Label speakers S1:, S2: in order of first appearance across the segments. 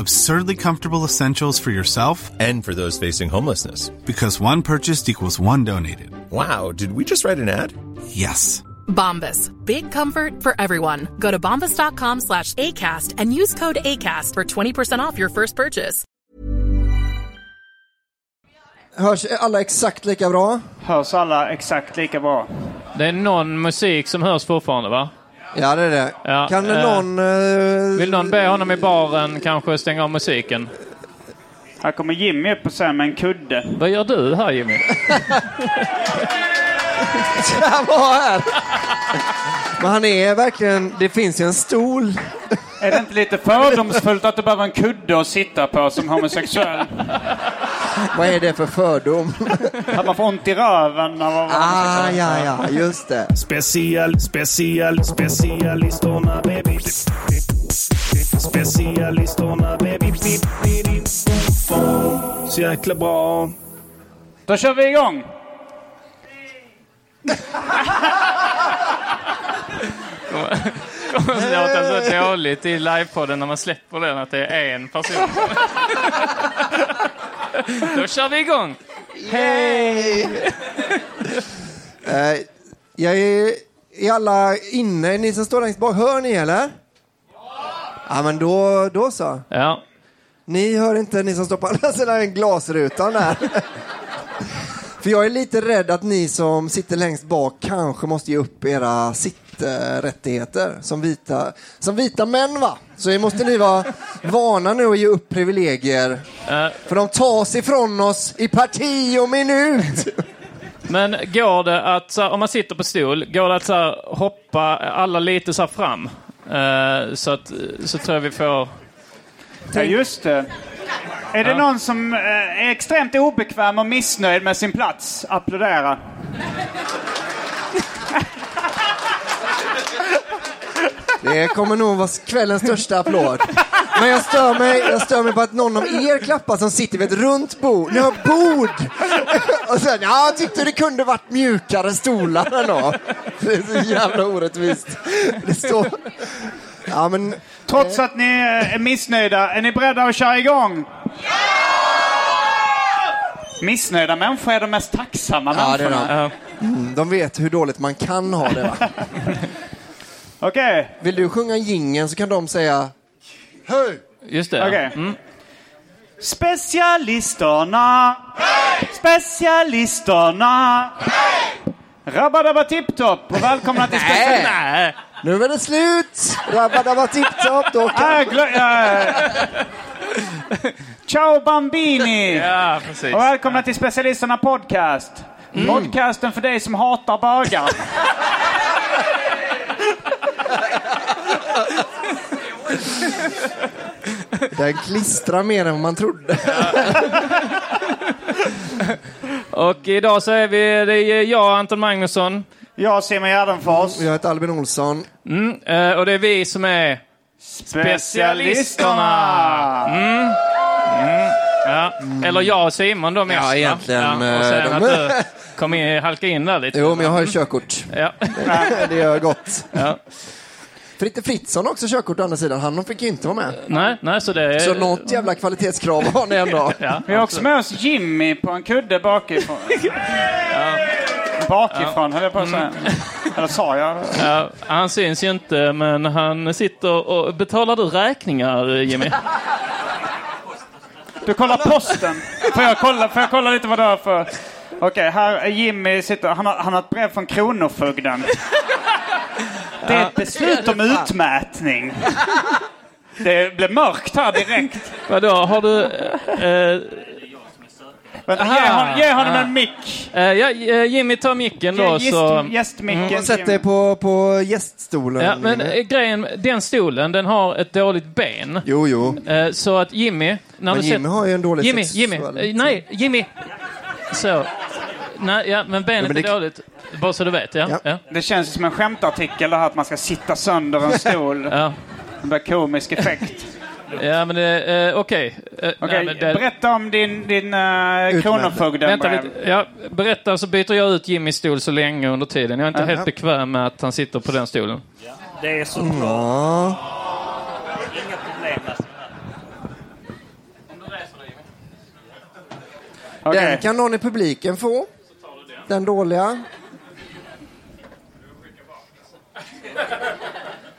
S1: Absurdly comfortable essentials for yourself
S2: And for those facing homelessness.
S1: because one purchased equals one donated.
S2: Wow, did we just write an ad?
S1: Yes.
S3: Bombas. Big comfort for everyone. Go to bombas.com slash ACAST and use code ACAST for 20% off your first purchase.
S4: Hörs alla exakt lika bra?
S5: Hörs alla exakt lika bra?
S6: Det är någon musik som hörs fortfarande va?
S4: Ja, det är det.
S6: Ja,
S4: kan det
S6: eh,
S4: någon... eh,
S6: Vill någon be honom i baren kanske stänga av musiken?
S5: Här kommer Jimmy upp och säger med en kudde.
S6: Vad gör du här Jimmy?
S4: Han var här! Men han är verkligen... Det finns ju en stol.
S5: Är det inte lite fördomsfullt att du behöver en kudde att sitta på som homosexuell?
S4: Vad är det för fördom?
S5: Att man får ont i röven av att vara
S4: Ah, ja, ja, just det.
S7: Special, special, specialisterna baby. Specialisterna baby. Så jäkla bra.
S5: Då kör vi igång!
S6: att låta så dåligt i livepodden när man släpper den att det är en person. Då kör vi igång!
S4: Hej! Eh, jag är... Är alla inne? Ni som står längst bak, hör ni eller? Ja, men då, då så.
S6: Ja.
S4: Ni hör inte, ni som står på andra sidan glasrutan där. För jag är lite rädd att ni som sitter längst bak kanske måste ge upp era sitträttigheter som vita, som vita män va? Så måste ni vara vana nu att ge upp privilegier.
S6: Eh,
S4: För de tas ifrån oss i parti och minut.
S6: Men går det att, så här, om man sitter på stol, går det att så här, hoppa alla lite så här fram? Eh, så, att, så tror jag vi får...
S5: Ja, just det. Är det
S6: Ja.
S5: någon som eh, är extremt obekväm och missnöjd med sin plats? Applådera.
S4: Det kommer nog vara kvällens största applåd. Men jag stör, mig, jag stör mig på att någon av er klappar som sitter vid ett runt bord. Ni har bord! Och sen, ja, jag tyckte det kunde varit mjukare stolar ändå. Det är så jävla orättvist. Det står... Ja, men...
S5: Trots att ni eh, är missnöjda, är ni beredda att köra igång? Missnöjda människor är de mest tacksamma
S4: Ja, det är
S5: människorna.
S4: de. Mm, de vet hur dåligt man kan ha det. Va?
S5: Okej,
S4: Vill du sjunga gingen så kan de säga Hej!
S6: Just det.
S5: okej.
S6: Mm.
S5: Specialisterna! Specialisterna! Rabba-dabba tipp-topp och välkomna till special...
S6: Nej.
S4: Nu är det slut! Rabba-dabba tipp-topp. Då
S5: Ah,
S4: kan...
S5: ja. Ciao Bambini!
S6: Ja, precis.
S5: Och välkomna till Specialisterna Podcast. Podcasten för dig som hatar bögar.
S4: Den klistrar mer än man trodde.
S6: Och idag så är vi, det är jag, Anton Magnusson.
S5: Jag Simon Gärdenfors.
S4: Jag heter Albin Olsson.
S6: Mm, eh, och det är vi som är
S5: Specialisterna!
S6: Ja. Eller jag och Simon då mest.
S4: Ja, egentligen,
S6: Ja, och sen
S4: eh,
S6: att
S4: de-
S6: du kom in, halka in där lite.
S4: Jo, men jag har ju körkort.
S6: Ja.
S4: Det gör gott.
S6: Ja.
S4: Fritte Fritzson har också körkort å andra sidan. Han fick ju inte vara med.
S6: Nej, nej, så det är...
S4: Så något jävla kvalitetskrav har ni ändå.
S6: Ja,
S5: Vi har också med oss Jimmy på en kudde bakifrån. Bakifrån höll jag på att säga. Eller sa jag?
S6: Ja, han syns ju inte, men han sitter och... Betalar du räkningar, Jimmy?
S5: Du kollar posten. Får jag kolla, får jag kolla lite vad det är för... Okej, här är Jimmy sitter. Han har, han har ett brev från Kronofogden. Det är ett beslut om utmätning. Det blev mörkt här direkt.
S6: Vadå, har du... eh,
S5: Vänta, ge, hon, ge honom en mick.
S6: eh, ja, eh, Jimmy tar micken då
S5: Ge
S6: så...
S5: gäst, gästmicken.
S4: Sätt dig på, på gäststolen.
S6: Ja, men
S4: Jimmy.
S6: eh, grejen, den stolen, den har ett dåligt ben.
S4: Jo, jo.
S6: Så att Jimmy... När
S4: Men
S6: du
S4: Jimmy har ju en dålig
S6: Jimmy,
S4: sexualitet.
S6: Jimmy. Nej, Jimmy! Så. Nej, ja, men benet
S4: Ja, men det-
S6: är dåligt. Bara så du vet, ja.
S4: Ja.
S6: ja.
S5: Det känns som en skämtartikel det här att man ska sitta sönder en stol.
S6: ja.
S5: Det blir komisk effekt.
S6: Ja, men det... Eh, Okej. Eh,
S5: Okej,
S6: nej, men det-
S5: berätta om din, din uh,
S4: Utmärkt.
S5: kronofogden.
S6: Vänta lite. Ja, berätta så byter jag ut Jimmys stol så länge under tiden. Jag är inte
S5: Ja.
S6: helt bekväm med att han sitter på den stolen.
S8: Det är så bra.
S4: Ja.
S8: Inga problem. Alltså.
S4: Den kan någon i publiken få. Den dåliga.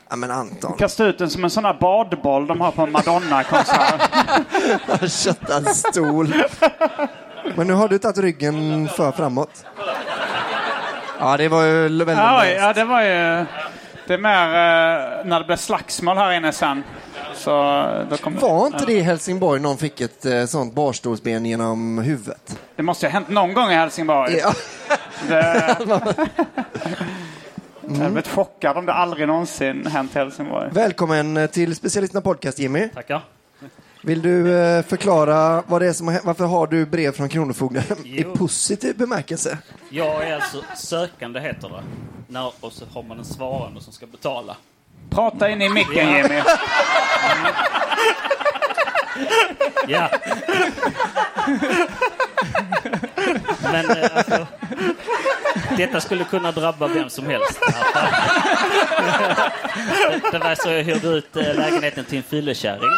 S4: Ja, men Anton.
S5: Kasta ut den som en sån här badboll de har på Madonna-konsert.
S4: Kötta en stol. Men nu har du tagit ryggen för framåt. Ja, det var ju väldigt
S5: ja, ja, det var ju... Det är mer eh, när det blir slagsmål här inne sen. Så.
S4: Var inte det i Helsingborg någon fick ett eh, sånt barstolsben genom huvudet?
S5: Det måste ha hänt någon gång i Helsingborg.
S4: Ja.
S5: Det... Jag hade blivit chockad om det aldrig någonsin hänt i Helsingborg.
S4: Välkommen eh, till Specialisterna Podcast, Jimmy.
S8: Tackar.
S4: Vill du eh, förklara vad det är som har hänt? Varför har du brev från Kronofogden i positiv bemärkelse?
S8: Jag är alltså sökande, heter det. När, och så har man en svarande som ska betala.
S5: Prata in i micken
S8: Ja.
S5: Jimmy.
S8: Ja. Men eh, alltså, detta skulle kunna drabba vem som helst. Det var så jag hyrde ut eh, lägenheten till en fyllekärring.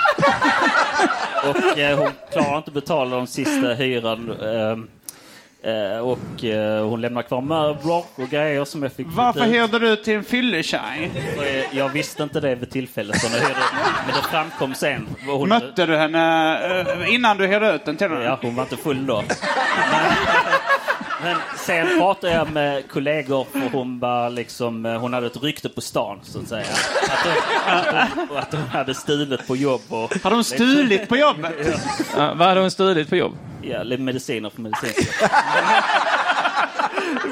S8: Och eh, hon klarar inte betala de sista hyran. Eh, Och eh, hon lämnar kvar möbler och grejer som jag fick
S5: Varför hyrde du till en fylletjej?
S8: Och, eh, Jag visste inte det vid tillfället. Så hyrde, men det framkom sen. Hon
S5: Mötte du henne eh, innan du hyrde ut den till henne?
S8: Ja, hon var inte full då. Men, men sen pratade jag med kollegor för hon var liksom, eh, hon hade ett rykte på stan så att säga. Att hon, att hon, och att hon hade stulit på jobb. Och,
S5: Hade hon stulit på jobbet?
S6: Ja, vad hade hon stulit på jobb?
S8: Ja, mediciner för medicinska.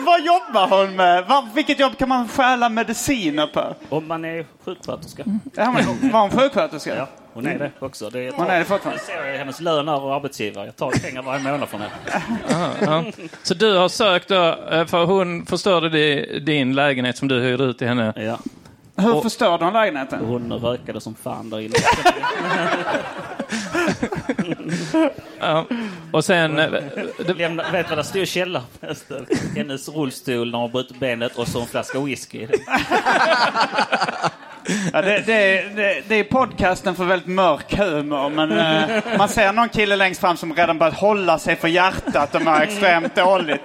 S5: Vad jobbar hon med? Var, vilket jobb kan man stjäla mediciner på?
S8: Om man är sjuksköterska.
S5: Ja, men, var hon sjuksköterska?
S8: Ja, hon är det också. Det är,
S5: Hon är det fortfarande?
S8: Jag ser hennes lön över arbetsgivare. Jag tar pengar varje månad från henne.
S6: Ja. Så du har sökt då, eh, för hon förstörde di- din lägenhet som du hyrde ut till henne.
S8: Ja.
S5: Hur
S6: Och-
S5: förstörde hon lägenheten?
S8: Hon rökade som fan där inne.
S6: Ja. Och sen... eh,
S8: Lämna, vet vad det stod i källaren? Hennes rullstol när hon brutit benet och så en flaska whisky.
S5: Ja, det, det, det, det är podcasten för väldigt mörk humor, men eh, man ser någon kille längst fram som redan börjat hålla sig för hjärtat och mår extremt dåligt.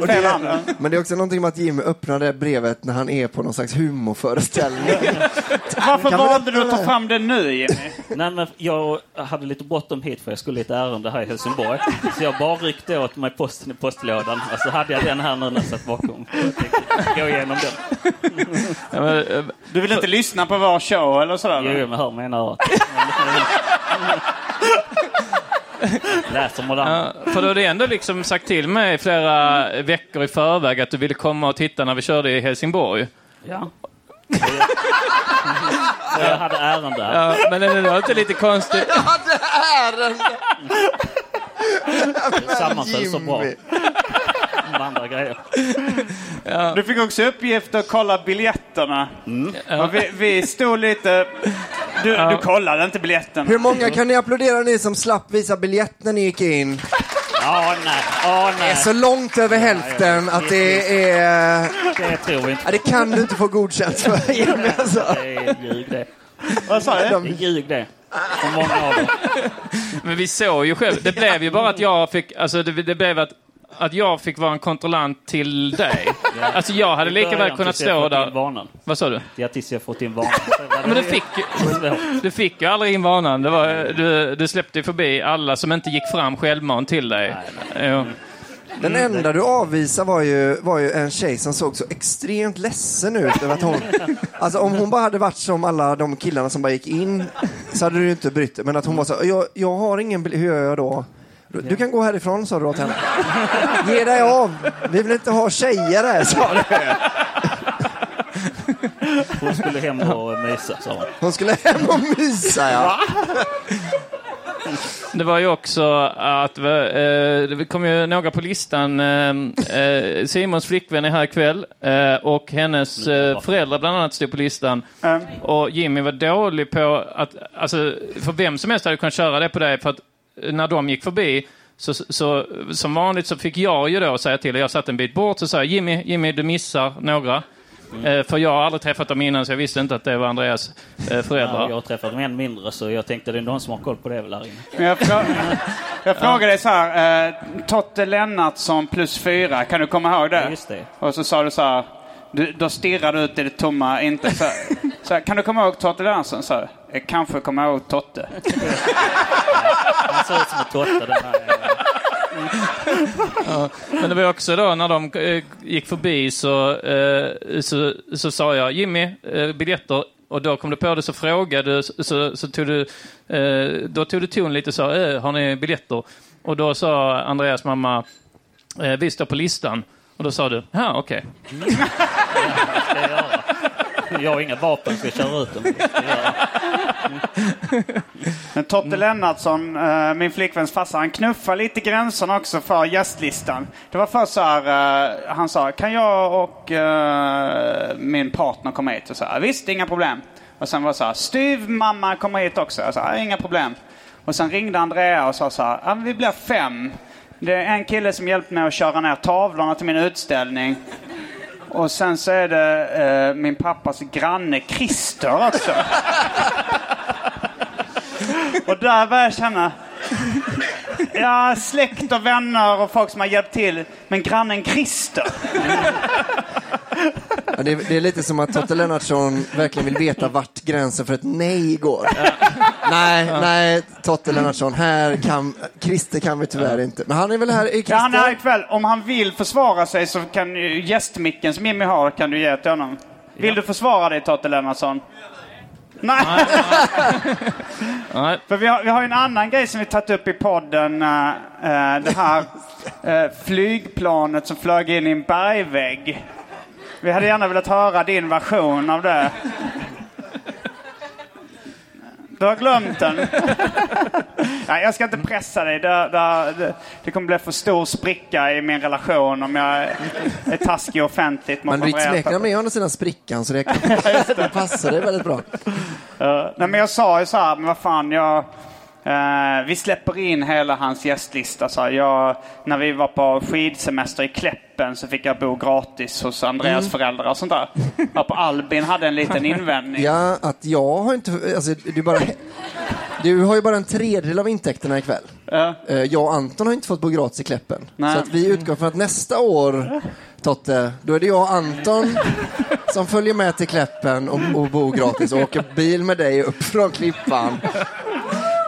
S4: Och det, men det är också någonting med att Jimmy öppnar det brevet när han är på någon slags humorföreställning.
S5: Varför valde du att ta fram det nu, Jimmy?
S8: Nej, men jag hade lite bråttom hit för jag skulle lite ärende här i Helsingborg. Så jag bara ryckte åt mig posten i postlådan. Och så hade jag den här nu när jag satt bakom. Jag Gå igenom den.
S6: ja, men, eh,
S5: Du vill inte lyssna på vår show eller sådär?
S8: Jo, men hör mig i örat. Läser modern.
S6: ja, för du hade ändå liksom sagt till mig flera veckor i förväg att du ville komma och titta när vi körde i Helsingborg.
S8: Ja. Jag hade ärende.
S6: Ja, men det var inte lite konstigt?
S4: Ja, det är en
S8: Det sammanföll så bra. Andra grejer.
S5: Du fick också uppgift att kolla biljetterna. Och vi, vi stod lite... Du, du kollade inte biljetten.
S4: Hur många kan ni applådera ni som slapp visa biljett när ni gick in?
S8: Ja, nej. Ja,
S4: Det är
S8: nej.
S4: så långt över hälften att det är...
S8: Det tror vi inte.
S4: Ja, det kan du inte få godkänt för Jimmy alltså.
S8: Det är ljug det.
S5: Vad sa du?
S8: Det är ljug det. För många av dem.
S6: Men vi såg ju själv. Det blev ju bara att jag fick... Alltså det, det blev att att jag fick vara en kontrollant till dig. Alltså jag hade lika väl kunnat stå där.
S8: Vanan.
S6: Vad sa du?
S8: Det är tills jag fått in vanan.
S6: Men du fick, du fick ju aldrig in vanan. Det var, du, du släppte förbi alla som inte gick fram självmant till dig. Jo.
S4: Den enda du avvisade var ju, var ju en tjej som såg så extremt ledsen ut. Över att hon, alltså om hon bara hade varit som alla de killarna som bara gick in så hade du inte brytt dig. Men att hon var så, jag, jag har ingen bil, hur gör jag då? Du kan gå härifrån, sa du åt henne. Ge dig av, vi vill inte ha tjejer här, sa du.
S8: Hon skulle hem och mysa, sa hon.
S4: Hon skulle hem och mysa, ja.
S6: Det var ju också att eh, det kom ju några på listan. Eh, eh, Simons flickvän är här ikväll eh, och hennes eh, föräldrar bland annat stod på listan. Och Jimmy var dålig på att, alltså för vem som helst hade kunnat köra det på dig för att när de gick förbi så, så, som vanligt så fick jag ju då säga till, jag satt en bit bort och sa Jimmy, Jimmy du missar några. Eh, för jag har aldrig träffat dem innan så jag visste inte att det var Andreas eh, föräldrar.
S8: Ja, jag har träffat dem än mindre så jag tänkte det är någon som har koll på det väl här inne.
S5: Men jag, frå jag frågade dig så här, eh, Totte Lennartsson plus fyra, kan du komma ihåg det?
S8: Ja, just det.
S5: Och så sa du så här, du, då stirrade du ut i det tomma inte så, här, så här, Kan du komma ihåg Totte Lennartsson? Så här, jag kanske kommer ihåg Totte.
S8: Han ser ut som en Totte den här.
S6: Ja, men det var också då när de eh, gick förbi så, eh, så, så sa jag Jimmy, eh, biljetter. Och då kom du på det så frågade så, så tog du, då tog du ton lite och sa, eh, har ni biljetter? Och då sa Andreas mamma, vi står på listan. Och då sa du, ja okej.
S8: Jag göra? Jag har inga vapen så jag kör ut dem.
S5: Men Totte Lennartsson, eh, min flickväns farsa, han knuffar lite gränserna också för gästlistan. Det var först så här, eh, han sa, kan jag och eh, min partner komma hit? Och så här, Visst, inga problem. Och sen var det så här, styv mamma kommer hit också. Jag sa, inga problem. Och sen ringde Andrea och sa så här, vi blir fem. Det är en kille som hjälpte mig att köra ner tavlorna till min utställning. Och sen så är det eh, min pappas granne Christer också. Och där började jag känna... Ja, släkt och vänner och folk som har hjälpt till. Men grannen Christer.
S4: Ja, det, är, det är lite som att Totte Lennartsson verkligen vill veta vart gränsen för ett nej går. Nej, nej, Totte Lennartsson, här kan, Christer kan vi tyvärr inte. Men han är väl här, är
S5: Ja, han är här ikväll. Om han vill försvara sig så kan ju gästmicken som Jimmy har kan du ge till honom. Vill du försvara dig Totte Lennartsson? Nej.
S6: Nej.
S5: För vi har, vi har en annan grej som vi tagit upp i podden. eh, det här eh, flygplanet som flög in i en bergvägg. Vi hade gärna velat höra din version av det. Du har glömt den. Nej, jag ska inte pressa dig. Det, det, det, kommer bli för stor spricka i min relation om jag är taskig offentligt. mot
S4: Men
S5: Andrea.
S4: smeknamn är å andra sidan Sprickan, så det, det passar dig väldigt bra.
S5: Ja, nej, men jag sa ju så här, men vad fan, jag, eh, vi släpper in hela hans gästlista. Så jag, när vi var på skidsemester i Kläppen så fick jag bo gratis hos Andreas
S4: Mm.
S5: föräldrar och sånt där. Ja, på Albin hade en liten invändning.
S4: Ja, att jag har inte, alltså du bara, du har ju bara en tredjedel av intäkterna ikväll.
S5: Ja.
S4: Eh, Jag och Anton har inte fått bo gratis i Kläppen.
S5: Nej.
S4: Så att vi utgår från att nästa år, Totte, då är det jag och Anton som följer med till Kläppen och, och bor gratis och åker bil med dig upp från Klippan.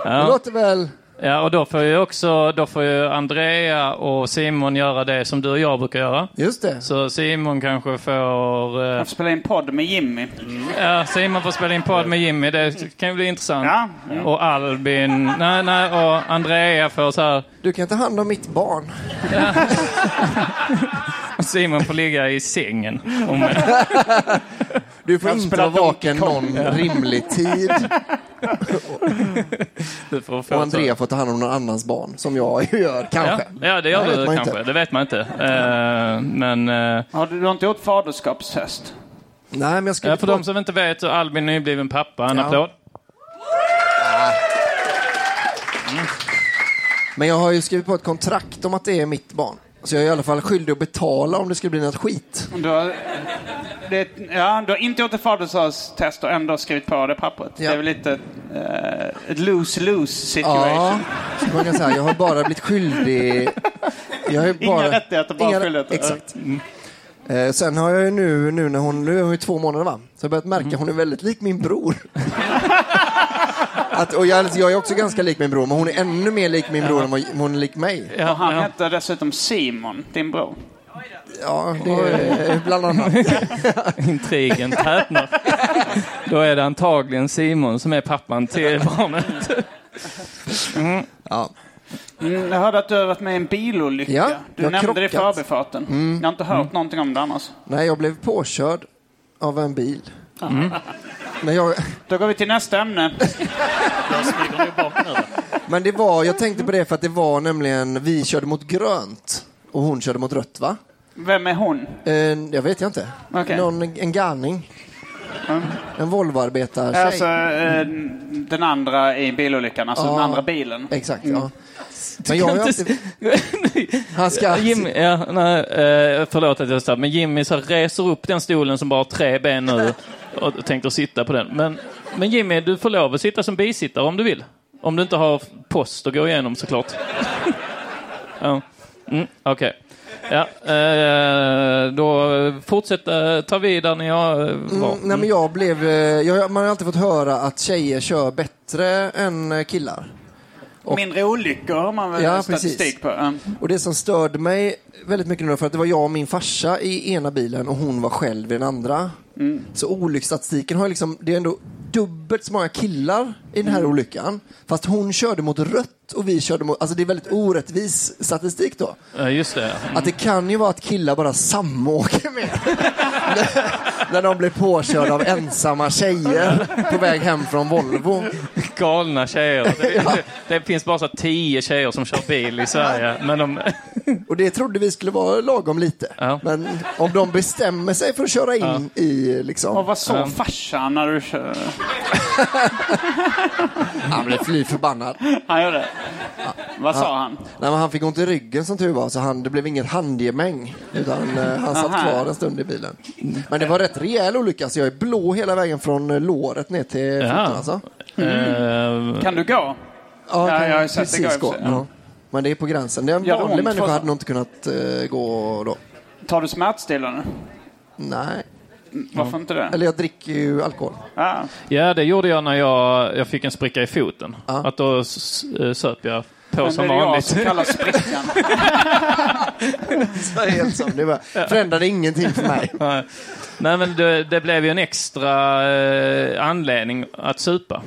S4: Det låter väl...
S6: Ja, och då får ju också då får ju Andrea och Simon göra det som du och jag brukar göra.
S4: Just det.
S6: Så Simon kanske får... eh,
S5: Jag får spela in podd med Jimmy.
S6: Ja, Simon får spela in podd med Jimmy. Det kan ju bli intressant.
S5: Ja. Mm.
S6: Och Albin... Nej, nej, och Andrea får så här...
S4: Du kan ta hand om mitt barn.
S6: Och Simon får ligga i sängen. Om,
S4: Du får inte vara vaken någon rimlig tid. Och Andrea får ta hand om någon annans barn, som jag gör, kanske.
S6: Ja, ja, det gör du
S4: man
S6: kanske.
S4: inte.
S6: Det vet man inte. Eh, men... eh,
S5: Har du, har inte gjort faderskapstest?
S4: Nej, men jag skulle
S6: ja, för de som inte vet så är Albin nybliven pappa. En
S4: Ja.
S6: applåd.
S4: Men jag har ju skrivit på ett kontrakt om att det är mitt barn. Så jag är i alla fall skyldig att betala om det skulle bli något skit.
S5: Du har, det, ja, du har inte gjort ett faderskapstest och ändå skrivit på det pappret. Det är väl lite eh, ett lose-lose situation.
S4: Ja, man kan säga. Jag har bara blivit skyldig Jag är bara,
S5: Inga rättigheter, bara
S4: inga-
S5: skyldigheter.
S4: Exakt. Eh, sen har jag ju nu, nu när hon, nu är hon ju två månader va? Så jag har börjat märka
S5: Mm.
S4: hon är väldigt lik min bror. Att, och jag, jag är också ganska lik min bror, men hon är ännu mer lik min bror än vad hon är lik mig.
S5: Och han hette dessutom Simon, din bror.
S4: Ja, det är bland annat.
S6: Intrigen tätnar. Då är det antagligen Simon som är pappan till barnet. Mm.
S4: Ja.
S5: Mm, jag hörde att du har varit med i en bilolycka.
S4: Ja,
S5: du nämnde det i
S4: krockat.
S5: förbifarten.
S4: Mm.
S5: Jag har inte hört någonting om det annars.
S4: Nej, jag blev påkörd av en bil.
S5: Mm.
S4: Men, jag,
S5: Då går vi till nästa ämne.
S8: Jag smyger nog bak nu.
S4: men det var, jag tänkte på det för att det var nämligen, vi körde mot grönt och hon körde mot rött va?
S5: Vem är hon?
S4: Eh, jag vet jag inte.
S5: Okej.
S4: Någon, en galning. En Volvoarbetartjej.
S5: Alltså eh, den andra i bilolyckan, alltså
S4: Ja.
S5: den andra bilen.
S4: Exakt,
S5: Mm.
S4: ja. Men jag har ju alltid... Han ska...
S6: Jimmy, ja, nej, eh, förlåt att jag sa, men Jimmy så reser upp den stolen som bara har tre ben nu och tänker sitta på den. Men, men Jimmy, du får lov att sitta som bisittare om du vill. Om du inte har post att gå igenom såklart. ja. mm, Okej. Ja, eh, då fortsätter, ta vid där ni har eh, var.
S4: Mm, nej men jag blev, eh, jag, man har alltid fått höra att tjejer kör bättre än eh, killar. Och-
S5: Mindre olyckor har man väl
S4: Ja,
S5: statistik på. Ja.
S4: Och det som störde mig väldigt mycket nu, för att det var jag och min farsa i ena bilen och hon var själv i den andra.
S5: Mm.
S4: Så olycksstatistiken har liksom, det är ändå dubbelt så många killar i den här
S5: Mm.
S4: olyckan. Fast hon körde mot rött och vi körde mot, alltså det är väldigt orättvis statistik då.
S6: Ja, just det.
S4: Att det kan ju vara att killar bara samåker med. när, de blir påkörda av ensamma tjejer på väg hem från Volvo.
S6: Galna tjejer. Det, det finns bara så tio tjejer som kör bil i Sverige. Men de,
S4: Och det trodde vi skulle vara lagom lite.
S6: Ja.
S4: Men om de bestämmer sig för att köra in
S6: Ja.
S4: i liksom...
S5: Och vad så
S6: Ja.
S5: farsan när du kör?
S4: Han blev fly förbannad.
S5: Han gjorde det? Vad sa
S4: Ja.
S5: han?
S4: Nej, men han fick ont i ryggen som tur var, så han, det blev inget handgemäng. Utan eh, han satt
S5: Aha.
S4: kvar en stund i bilen. Men det var rätt rejäl olycka, så jag är blå hela vägen från eh, låret ner till foten.
S6: Ja.
S4: Alltså.
S6: eh,
S5: Kan du gå?
S4: Ja,
S5: Ja,
S4: kan
S5: jag har sett det gå
S4: Men det är på gränsen. Det är en
S5: Gör det
S4: vanlig
S5: ont
S4: människa hade nog inte kunnat eh, gå då.
S5: Tar du smärtstillande?
S4: Nej.
S5: Varför inte det?
S4: Eller jag dricker ju alkohol.
S5: Ja.
S6: ja, det gjorde jag när jag, jag fick en spricka i foten. Att då s- s- söp jag på
S5: Men
S6: som
S5: det är jag
S6: vanligt.
S5: som kallar sprickan.
S4: Så helt som. Det var, förändrade ingenting för mig.
S6: Nej. Nej, men det, det blev ju en extra eh, anledning att supa.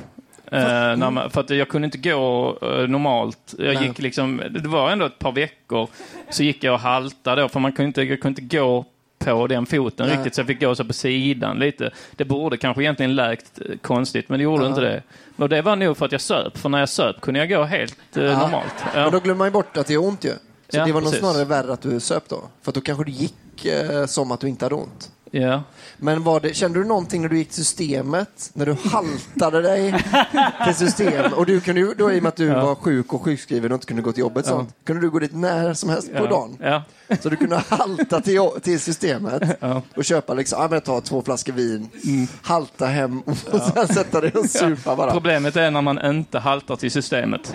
S6: Eh, när man, för att jag kunde inte gå eh, normalt. Jag
S4: Nej.
S6: gick liksom, det var ändå ett par veckor så gick jag och haltade då, för man kunde inte, jag kunde inte gå på den foten
S4: Nej.
S6: riktigt, så jag fick gå så på sidan lite. Det borde kanske egentligen läkt eh, konstigt, men det gjorde
S4: Ja.
S6: inte det. Och det var nog för att jag söp, för när jag söp kunde jag gå helt eh,
S4: Ja.
S6: normalt. Ja.
S4: Men då glömmer man ju bort att det är ont ju. Så
S6: Ja,
S4: det var nog snarare värre att du söp då. För då kanske det gick eh, som att du inte hade ont.
S6: Ja.
S4: Men det, kände du någonting när du gick till systemet? När du haltade dig till systemet? Och du kunde då i och med att du
S6: Ja.
S4: var sjuk och sjukskriven och inte kunde gå till jobbet,
S6: Ja.
S4: sånt, kunde du gå dit när som helst på
S6: Ja.
S4: dagen?
S6: Ja.
S4: Så du kunde halta till, till systemet
S6: Ja.
S4: och köpa liksom, ja men ta två flaskor vin, halta hem och sen sätta dig och supa bara.
S6: Problemet är när man inte haltar till systemet.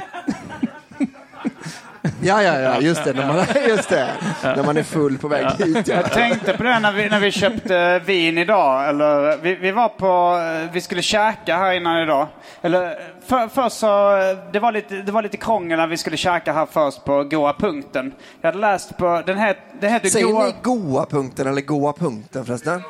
S4: Ja, ja, ja, just det, när man, just det, när man är full på väg hit. Ja.
S5: Jag tänkte på det när vi, när vi köpte vin idag. Eller, vi, vi var på, vi skulle käka här innan idag. Eller, för, först så, det var, lite, det var lite krångel när vi skulle käka här först på Goa punkten. Jag hade läst på, den här, det heter
S4: Säger
S5: Goa...
S4: ni goa punkten eller goa punkten förresten?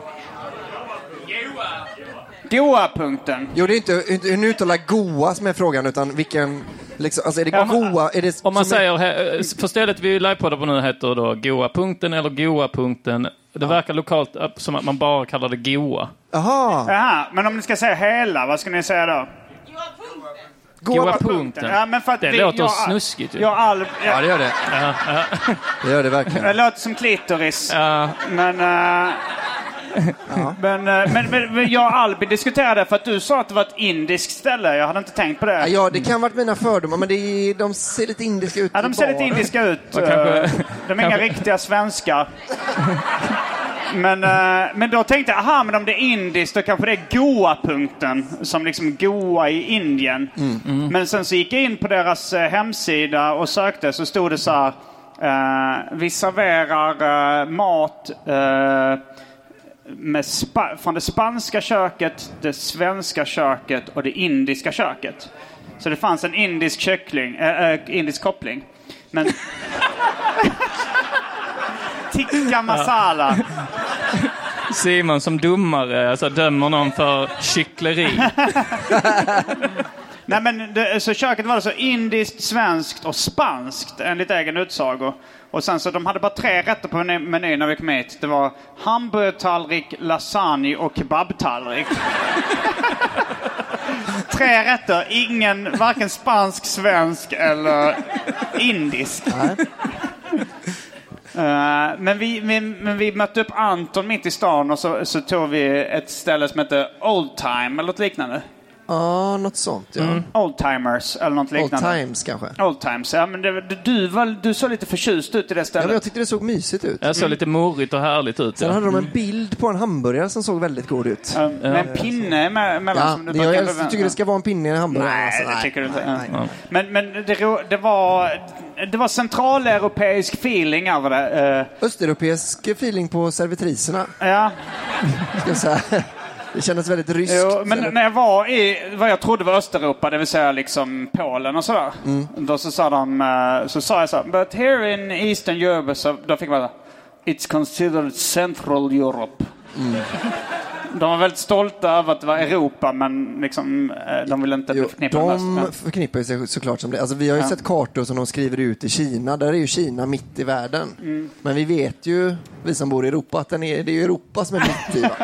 S5: Goa punkten.
S4: Jo, det är inte, inte hur ni uttalar goa som är frågan, utan vilken, liksom, alltså är det
S6: Ja,
S4: goa, är det
S6: Om man säger, he- för stället vi livepoddar på nu heter då Goa-punkten eller Goa-punkten. Det verkar lokalt eh, som att man bara kallar det Goa.
S4: Jaha,
S5: Jaha, men om ni ska säga hela, vad ska ni säga då?
S6: Goa-punkten.
S5: Ja, men för att
S6: Det
S5: vi,
S6: låter
S5: jag,
S6: snuskigt ju.
S5: Jag, all,
S4: ja
S5: jag,
S4: det gör det.
S6: Ja, ja.
S4: Det gör det verkligen.
S5: det låter som klitoris.
S6: Ja,
S5: Men, men, eh, men, men, men jag och Albin diskuterade för att du sa att det var ett indiskt ställe. Jag hade inte tänkt på det.
S4: Ja, det kan varit mina fördomar, men det är, de ser lite indiska ut
S5: Ja, de ser lite indiska ut.
S6: Kanske-
S5: Eh, de är inga riktiga svenskar. Men, eh, men då tänkte jag, aha, men om det är indiskt då kanske det är Goa-punkten. Som liksom Goa i Indien.
S4: Mm.
S5: Men sen så gick jag in på deras hemsida och sökte så stod det så här. Eh, vi serverar eh, mat eh, med spa- från det spanska köket, det svenska köket och det indiska köket. Så det fanns en indisk kyckling, äh, äh, indisk koppling. Men... Tikka masala.
S6: Simon som domare alltså, dömer någon för kyckleri.
S5: Nej, men det, så köket var så indiskt, svenskt och spanskt enligt egen utsago. Och sen så de hade bara tre rätter på meny- menyn när vi kom hit. Det var hamburgertallrik, lasagne och kebabtallrik. tre rätter, ingen, varken spansk, svensk eller indisk. Eh, men, vi, vi, men vi mötte upp Anton mitt i stan och så, så tog vi ett ställe som hette Old Time eller något liknande.
S4: Ja, något sånt ja.
S5: Oldtimers eller något
S4: Old
S5: liknande.
S4: Times kanske.
S5: Old Times. Ja, men det, du, var, du såg lite förtjust ut i det
S4: Ja,
S5: stället.
S4: men jag tyckte det såg mysigt ut.
S6: Det såg lite morigt och härligt ut.
S4: Sen
S6: Ja.
S4: hade de en bild på en hamburgare som såg väldigt god ut.
S5: Ja, med en pinne me- mellan
S4: Ja,
S5: som du
S4: jag, jag tycker det ska vara en pinne i en hamburgare.
S5: Nej,
S4: alltså,
S5: det tycker du inte.
S4: nej,
S5: Ja.
S4: nej.
S5: Men, men det, det var... Det var centraleuropeisk feeling över det. Eh,
S4: Östeuropeisk feeling på servitriserna.
S5: ja.
S4: Ska jag säga. Det kändes väldigt ryskt.
S5: Jo, men när jag var i vad jag trodde var Östeuropa, det vill säga liksom Polen och sådär.
S4: Mm.
S5: Då så sa de, eh, så sa jag så här, but here in Eastern Europe, så då fick man It's considered Central Europe.
S4: Mm.
S5: De var väldigt stolta över att det var Europa, men liksom, eh, de ville inte
S4: Jo,
S5: förknippa med
S4: de förknippar sig såklart som det. Alltså, vi har ju
S5: Ja.
S4: sett kartor som de skriver ut i Kina. Där är ju Kina mitt i världen.
S5: Mm.
S4: Men vi vet ju, vi som bor i Europa, att den är, det är Europa som är mitt i.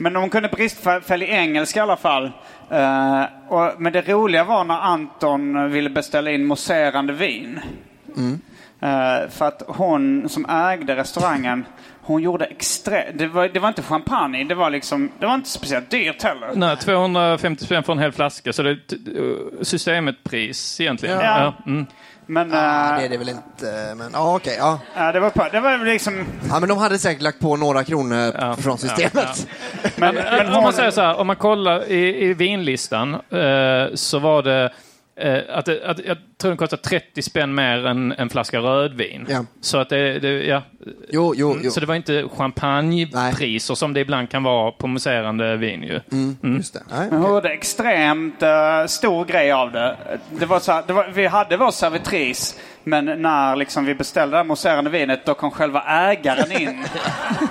S5: Men de kunde bristfällig engelska i alla fall. Eh, och, men det roliga var när Anton ville beställa in mousserande vin.
S4: Mm.
S5: Eh, för att hon som ägde restaurangen, hon gjorde extra... Det var, det var inte champagne, det var liksom... Det var inte speciellt dyrt heller.
S6: Nej, 250 spänn för en hel flaska, så det är eh, systemetpris egentligen.
S5: Ja.
S6: mm.
S5: Men...
S4: Ah,
S5: eh,
S4: det är det väl inte, men ja, okej. ja.
S5: ja, det var, på, det var liksom...
S4: ja, men de hade säkert lagt på några kronor från systemet.
S5: Men,
S6: Men om man säger så här, om man kollar i, i vinlistan eh, så var det eh, att, att jag tror den kostar 30 spänn mer än en flaska rödvin.
S4: Ja.
S6: Så att det, det ja.
S4: Jo, jo, jo.
S6: Så det var inte champagnepriser som det ibland kan vara på mousserande vin ju.
S4: Mm, Just det. Nej,
S5: Men
S4: okej.
S5: hon gjorde extremt eh, stor grej av det. det, var så här, det var, vi hade vår servitris, men när liksom vi beställde det mousserande vinet, då kom själva ägaren in.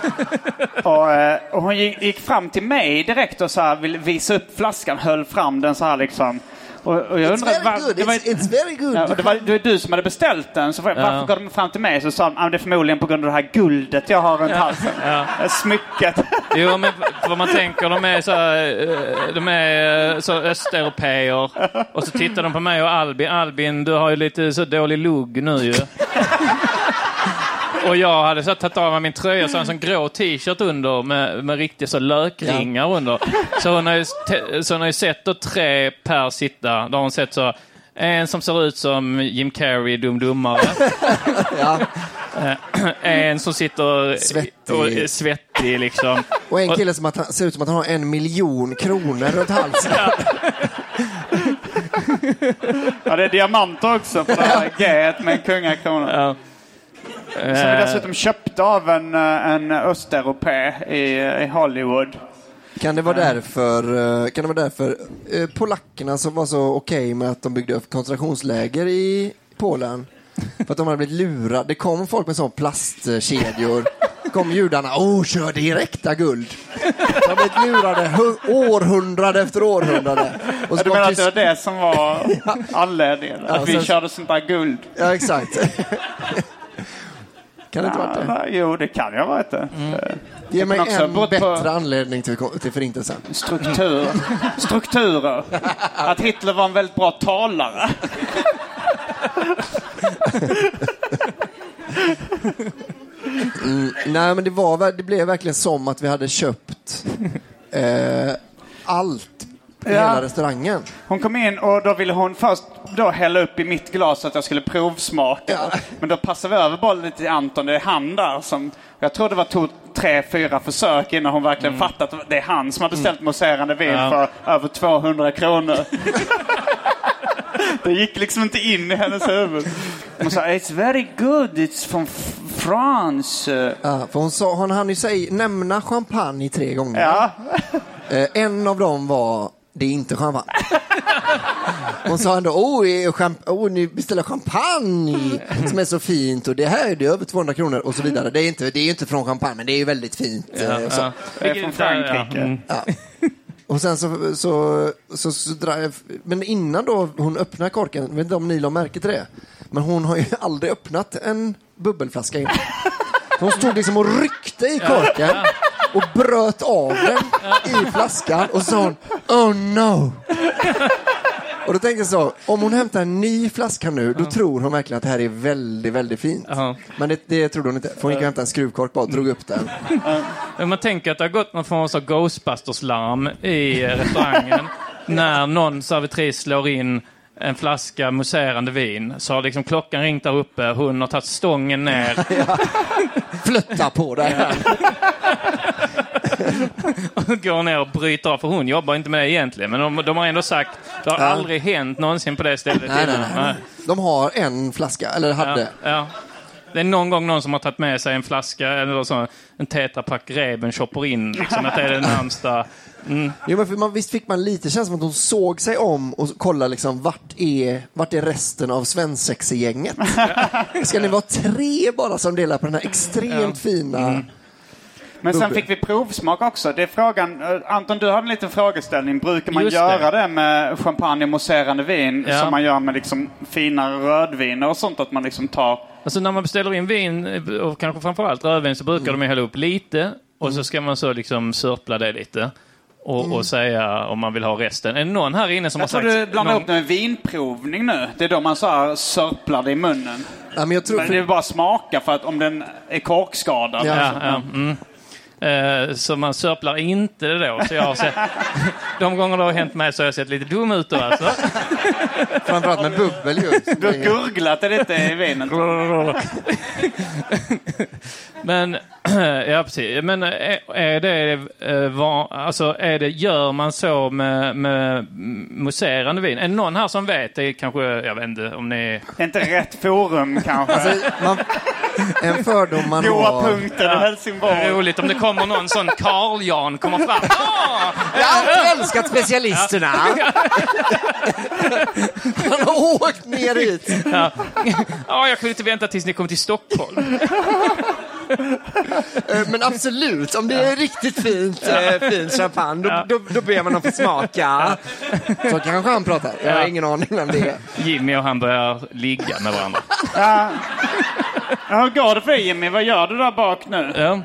S5: och, eh, och hon gick, gick fram till mig direkt och så här, ville visa upp flaskan, höll fram den så här liksom. Och, och jag
S4: It's
S5: undrar,
S4: very
S5: var-
S4: good,
S5: det var,
S4: it's, it's very good.
S5: Ja, det var det var du som hade beställt den, så varför
S6: Ja.
S5: gav de fram till mig? Så sa de, ah, det är förmodligen på grund av det här guldet jag har runt halsen.
S6: Ja.
S5: Smycket.
S6: Jo, men vad man tänker, de är så, eh, de är eh, så östeuropeer. Och så tittar de på mig och Albin. Albin, du har ju lite så dålig lugg nu ju. Och jag hade så tagit av mig min tröja och så en sån grå t-shirt under med, med riktiga så lökringar under. Så hon har ju, så hon har ju sett då tre per sitta. Då har hon sett så en som ser ut som Jim Carrey Dum Dummare.
S4: Ja.
S6: Eh, En som sitter
S4: Svettig.
S6: och är svettig liksom.
S4: Och en kille som att ser ut som att han har en miljon kronor runt halsen.
S5: Ja, det är diamanter också på det här G med en kungakrona.
S6: Ja.
S5: Som vi
S6: Eh,
S5: dessutom köpte av en, eh, en östeuropé i, i Hollywood.
S4: Kan det vara därför, eh, kan det vara därför polackerna som var så okej med att de byggde upp koncentrationsläger i Polen? För att de hade blivit lurade. Det kom folk med sån plastkedjor. kom judarna, åh, kör direkta guld. De har blivit lurade hu- århundrade efter århundrade. Och så
S5: Du menar att det var det som var anledningen?
S4: Ja,
S5: Att vi
S4: sen-
S5: körde sånt där guld?
S4: Ja, exakt. kan det inte vara
S5: Ja,
S4: det?
S5: nej, jo, det kan ju ha varit det. Eh,
S4: Ge mig
S5: ha
S4: en
S5: berott på-
S4: bättre anledning till, till förintelsen.
S5: Struktur. Strukturer. Att Hitler var en väldigt bra talare.
S4: Mm, nej, men det, var, det blev verkligen som att vi hade köpt eh, allt i
S5: Ja.
S4: hela restaurangen.
S5: Hon kom in och då ville hon först då hälla upp i mitt glas så att jag skulle provsmaka. Men då passade vi över bollen lite till Anton. Det är han där som... Jag tror det var tog tre, fyra försök innan hon verkligen fattat att det är han som har beställt mousserande vin
S6: Ja.
S5: för över 200 kronor. det gick liksom inte in i hennes huvud. Hon sa it's very good, it's from France.
S4: Ja, för hon sa, hon hann ju säga, nämna champagne tre gånger.
S5: Ja.
S4: Eh, en av dem var, det är inte champagne. Hon sa ändå, oh, champ- oh, ni beställer champagne som är så fint och det här är det är över 200 kronor och så vidare. Det är inte, det är inte från champagne men det är ju väldigt fint.
S6: Ja,
S4: eh, så.
S6: ja.
S5: Det är från Frankrike.
S6: Ja, mm.
S4: Ja. Och sen så, så, så, så dra- men innan då hon öppnar korken, jag vet inte om ni la märke till det, men hon har ju aldrig öppnat en bubbelflaska innan. Hon stod liksom och ryckte i korken och bröt av den i flaskan och så sa hon Oh no! Och då tänkte jag så, om hon hämtar en ny flaska nu, då tror hon verkligen att det här är väldigt, väldigt fint.
S6: Ja.
S4: Men det, det trodde hon inte, för hon gick och hämtade en skruvkork bara och drog upp den.
S6: Men Man tänker att det har gått någon form av Ghostbusters-larm i restaurangen när någon servitris slår in en flaska muserande vin. Så har liksom klockan ringt där uppe, hon har tagit stången ner
S4: Flötta på det här.
S6: går ner och bryter av. För hon jobbar inte med det egentligen. Men de, de har ändå sagt, det har
S4: Ja.
S6: aldrig hänt någonsin på det stället
S4: Nej, nej, nej. De har en flaska, eller hade.
S6: Ja, ja. Det är någon gång någon som har tagit med sig en flaska, eller så, en tetrapack Reben chopper in. Liksom, att det är det närmsta. Mm.
S4: Jo, men för man, visst fick man lite känslan att hon såg sig om och kollade liksom vart är, vart är resten av svensexegänget? Ska ni vara tre bara som delar på den här extremt fina...
S6: Mm.
S5: Men sen fick vi provsmak också. Det är frågan, eh, Anton du hade en liten frågeställning. Brukar man
S6: Just
S5: göra
S6: det.
S5: det. med champagne och mousserande vin
S6: Ja.
S5: som man gör med liksom fina rödviner och sånt? Att man liksom tar...
S6: Alltså när man beställer in vin, och kanske framförallt rödvin, så brukar de ju hälla upp lite och så ska man så liksom sörpla det lite. Och, och säga om man vill ha resten. Är det någon här inne som
S5: Jag
S6: har
S5: tror
S6: sagt...
S5: du blandar
S6: någon-
S5: det med vinprovning nu. Det är då man så här sörplar det i munnen.
S4: Ja, men jag tror,
S5: Men det är bara smaka för att om den är korkskadad.
S4: Ja.
S6: Ja, ja, mm. Eh, så man sörplar inte det då. Så jag har sett, de gånger det har hänt mig så har jag sett lite dum ut då alltså.
S4: framförallt med bubbel ju.
S5: Du har gurglat det lite i vinet.
S6: Men, ja precis. Men är, är det, eh, var, alltså är det, gör man så med, med mousserande vin? Är det någon här som vet? Det kanske, jag vet inte om ni...
S5: Det är inte rätt forum kanske.
S4: Alltså, man, en fördom man
S5: Goa
S4: har...
S5: punkten i Helsingborg.
S6: Roligt om det kommer någon sån Carl-Jan kommer fram. Ah!
S4: Jag har alltid älskat specialisterna. Han har åkt ner hit.
S6: Ja. ja, jag kunde inte vänta tills ni kom till Stockholm.
S4: Eh, Men absolut, om det är riktigt fint, eh, fin champagne, då, då, då ber man dem få smaka. Så kanske han pratar. Jag har
S6: Ja.
S4: ingen aning vem det är.
S6: Jimmy och han börjar ligga med varandra.
S5: Ja. Ja, Hur går det för dig Jimmy? Vad gör du där bak nu?
S6: Ja.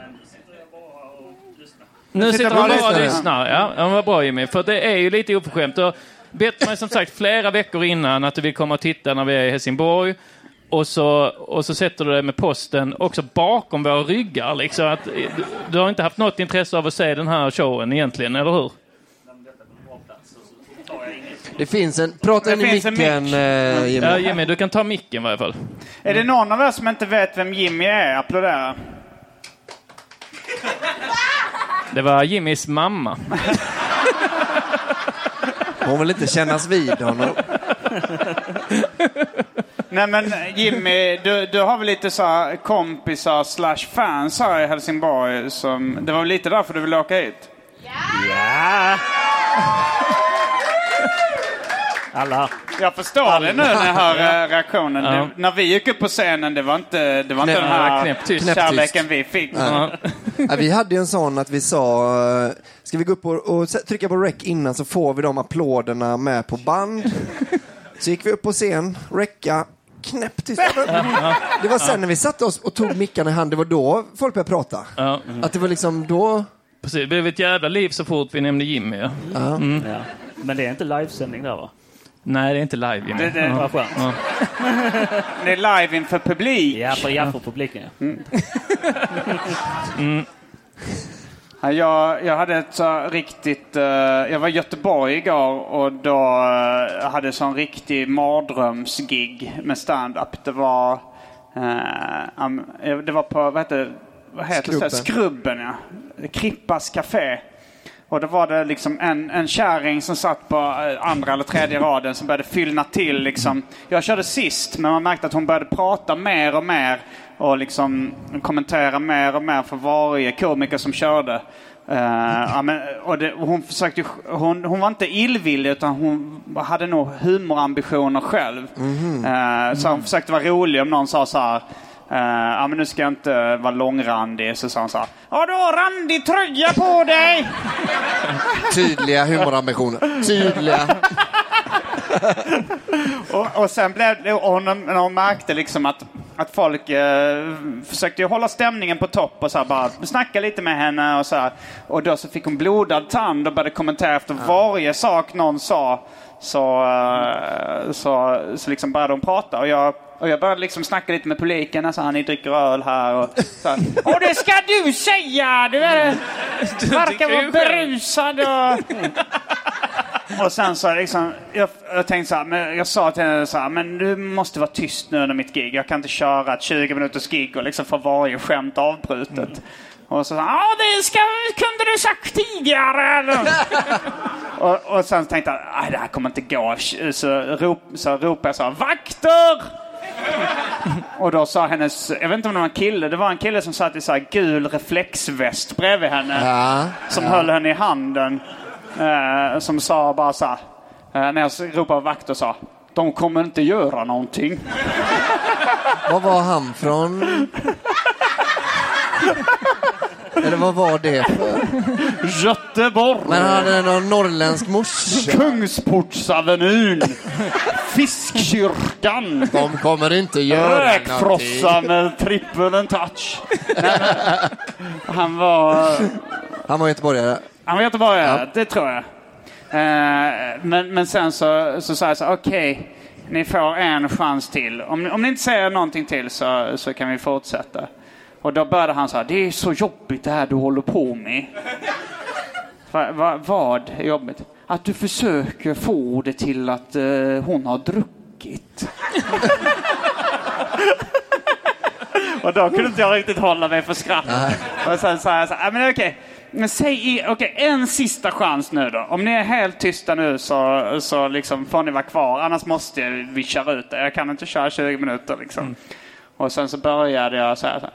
S6: Nu sitter han bara och
S5: lyssnar.
S6: Ja, ja, vad bra Jimmy. För det är ju lite oförskämt. Du har bett mig som sagt flera veckor innan att du vill komma och titta när vi är i Helsingborg. Och så, och så sätter du dig med posten också bakom våra ryggar. Liksom att, du, du har inte haft något intresse av att se den här showen egentligen, eller hur?
S4: Det finns en... Prata in i
S5: finns en
S4: micken,
S5: mick.
S4: eh, Jimmy.
S6: Ja, Jimmy, du kan ta micken i varje fall.
S5: Är det någon av er som inte vet vem Jimmy är? Applådera.
S6: Det var Jimmys mamma.
S4: Hon vill inte kännas vid honom.
S5: Nej men Jimmy, du, du har väl lite så här kompisar slash fans här i Helsingborg. Som, det var väl lite därför du ville åka hit?
S8: Ja! Alla.
S5: Jag förstår det nu när jag hör eh, reaktionen.
S6: Ja.
S5: Det, när vi gick upp på scenen, det var inte, det var inte den här
S6: knäpptyst.
S5: kärleken vi fick.
S6: Ja.
S4: Ja, vi hade en sån att vi sa, eh, ska vi gå upp och, och trycka på rec innan så får vi de applåderna med på band. Så gick vi upp på scen, recka, knäpptyst. Det var sen när vi satte oss och tog mickarna i hand, det var då folk började prata. Att det var liksom då...
S6: Precis, det blev ett jävla liv så fort vi nämnde Jimmy. Ja.
S4: Ja.
S8: Men det är inte livesändning där va?
S6: Nej, det är inte live.
S5: Det- det-
S6: Ja.
S8: Vad skönt.
S6: Ja.
S5: Det är live inför publik.
S8: Ja, för, ja, för publiken. Ja.
S5: Ja, jag, jag hade ett så riktigt... eh, jag var i Göteborg igår och då uh, hade jag sån riktig mardrömsgig med stand-up. Det var... eh, um, det var på, vad heter, vad heter
S4: Skrubben.
S5: Skrubben. Skrubben, ja. Krippas Café. Och då var det liksom en, en kärring som satt på eh, andra eller tredje raden som började fyllna till. Liksom. Jag körde sist, men man märkte att hon började prata mer och mer och liksom kommentera mer och mer för varje komiker som körde. Uh, ja, men, och det, och hon, försökte, hon, hon var inte illvillig utan hon hade nog humorambitioner själv. Eh, så hon försökte vara rolig om någon sa så här. Eh, ja men nu ska jag inte vara långrandig. Så sa hon så här. Har du randig tröja på dig?
S4: Tydliga humorambitioner. Tydliga.
S5: och, och sen blev det, och när hon märkte liksom att, att folk eh, försökte hålla stämningen på topp och så här bara snacka lite med henne och så här. Och då så fick hon blodad tand och började kommentera efter varje sak någon sa. Så, eh, så, så liksom började hon prata och jag, och jag började liksom snacka lite med publiken. Alltså, ni dricker öl här och så här. Och det ska du säga! Du är, verkar vara berusad och... Och sen så liksom, jag, jag tänkte så här, men jag sa till henne så här, men du måste vara tyst nu under mitt gig. Jag kan inte köra ett 20 minuters gig och liksom få varje skämt avbrutet. Och så sa han, ja det ska, kunde du sagt tidigare och, och sen tänkte jag, nej det här kommer inte gå. Så, rop, så ropade jag så här, vakter! Och då sa hennes, jag vet inte om det var en kille, det var en kille som satt i så gul reflexväst bredvid henne.
S4: Ja,
S5: som
S4: ja.
S5: höll henne i handen. Eh, som sa bara så här, eh, när jag ropade vakt och sa, de kommer inte göra någonting.
S4: Var var han från? Eller vad var det för?
S5: Göteborg!
S4: Men han hade någon norrländsk morsa.
S5: Kungsportsavenyn! Fiskkyrkan!
S4: De kommer inte göra
S5: Räkfrossa med trippel and touch. Nej, han var...
S4: Han var göteborgare.
S5: Han var göteborgare,
S4: Ja.
S5: det tror jag. Eh, men, men sen så, så sa jag så okej, ni får en chans till. Om, om ni inte säger någonting till så, så kan vi fortsätta. Och då började han så här, det är så jobbigt det här du håller på med. Va, va, vad är jobbigt? Att du försöker få det till att eh, hon har druckit. Och då kunde inte jag riktigt hålla mig för skratt. Och sen sa jag så här, "Ja, men okej. Men säg okej, en sista chans nu då. Om ni är helt tysta nu så, så liksom får ni vara kvar. Annars måste vi köra ut det. Jag kan inte köra 20 minuter liksom. Och sen så började jag så här. Så här.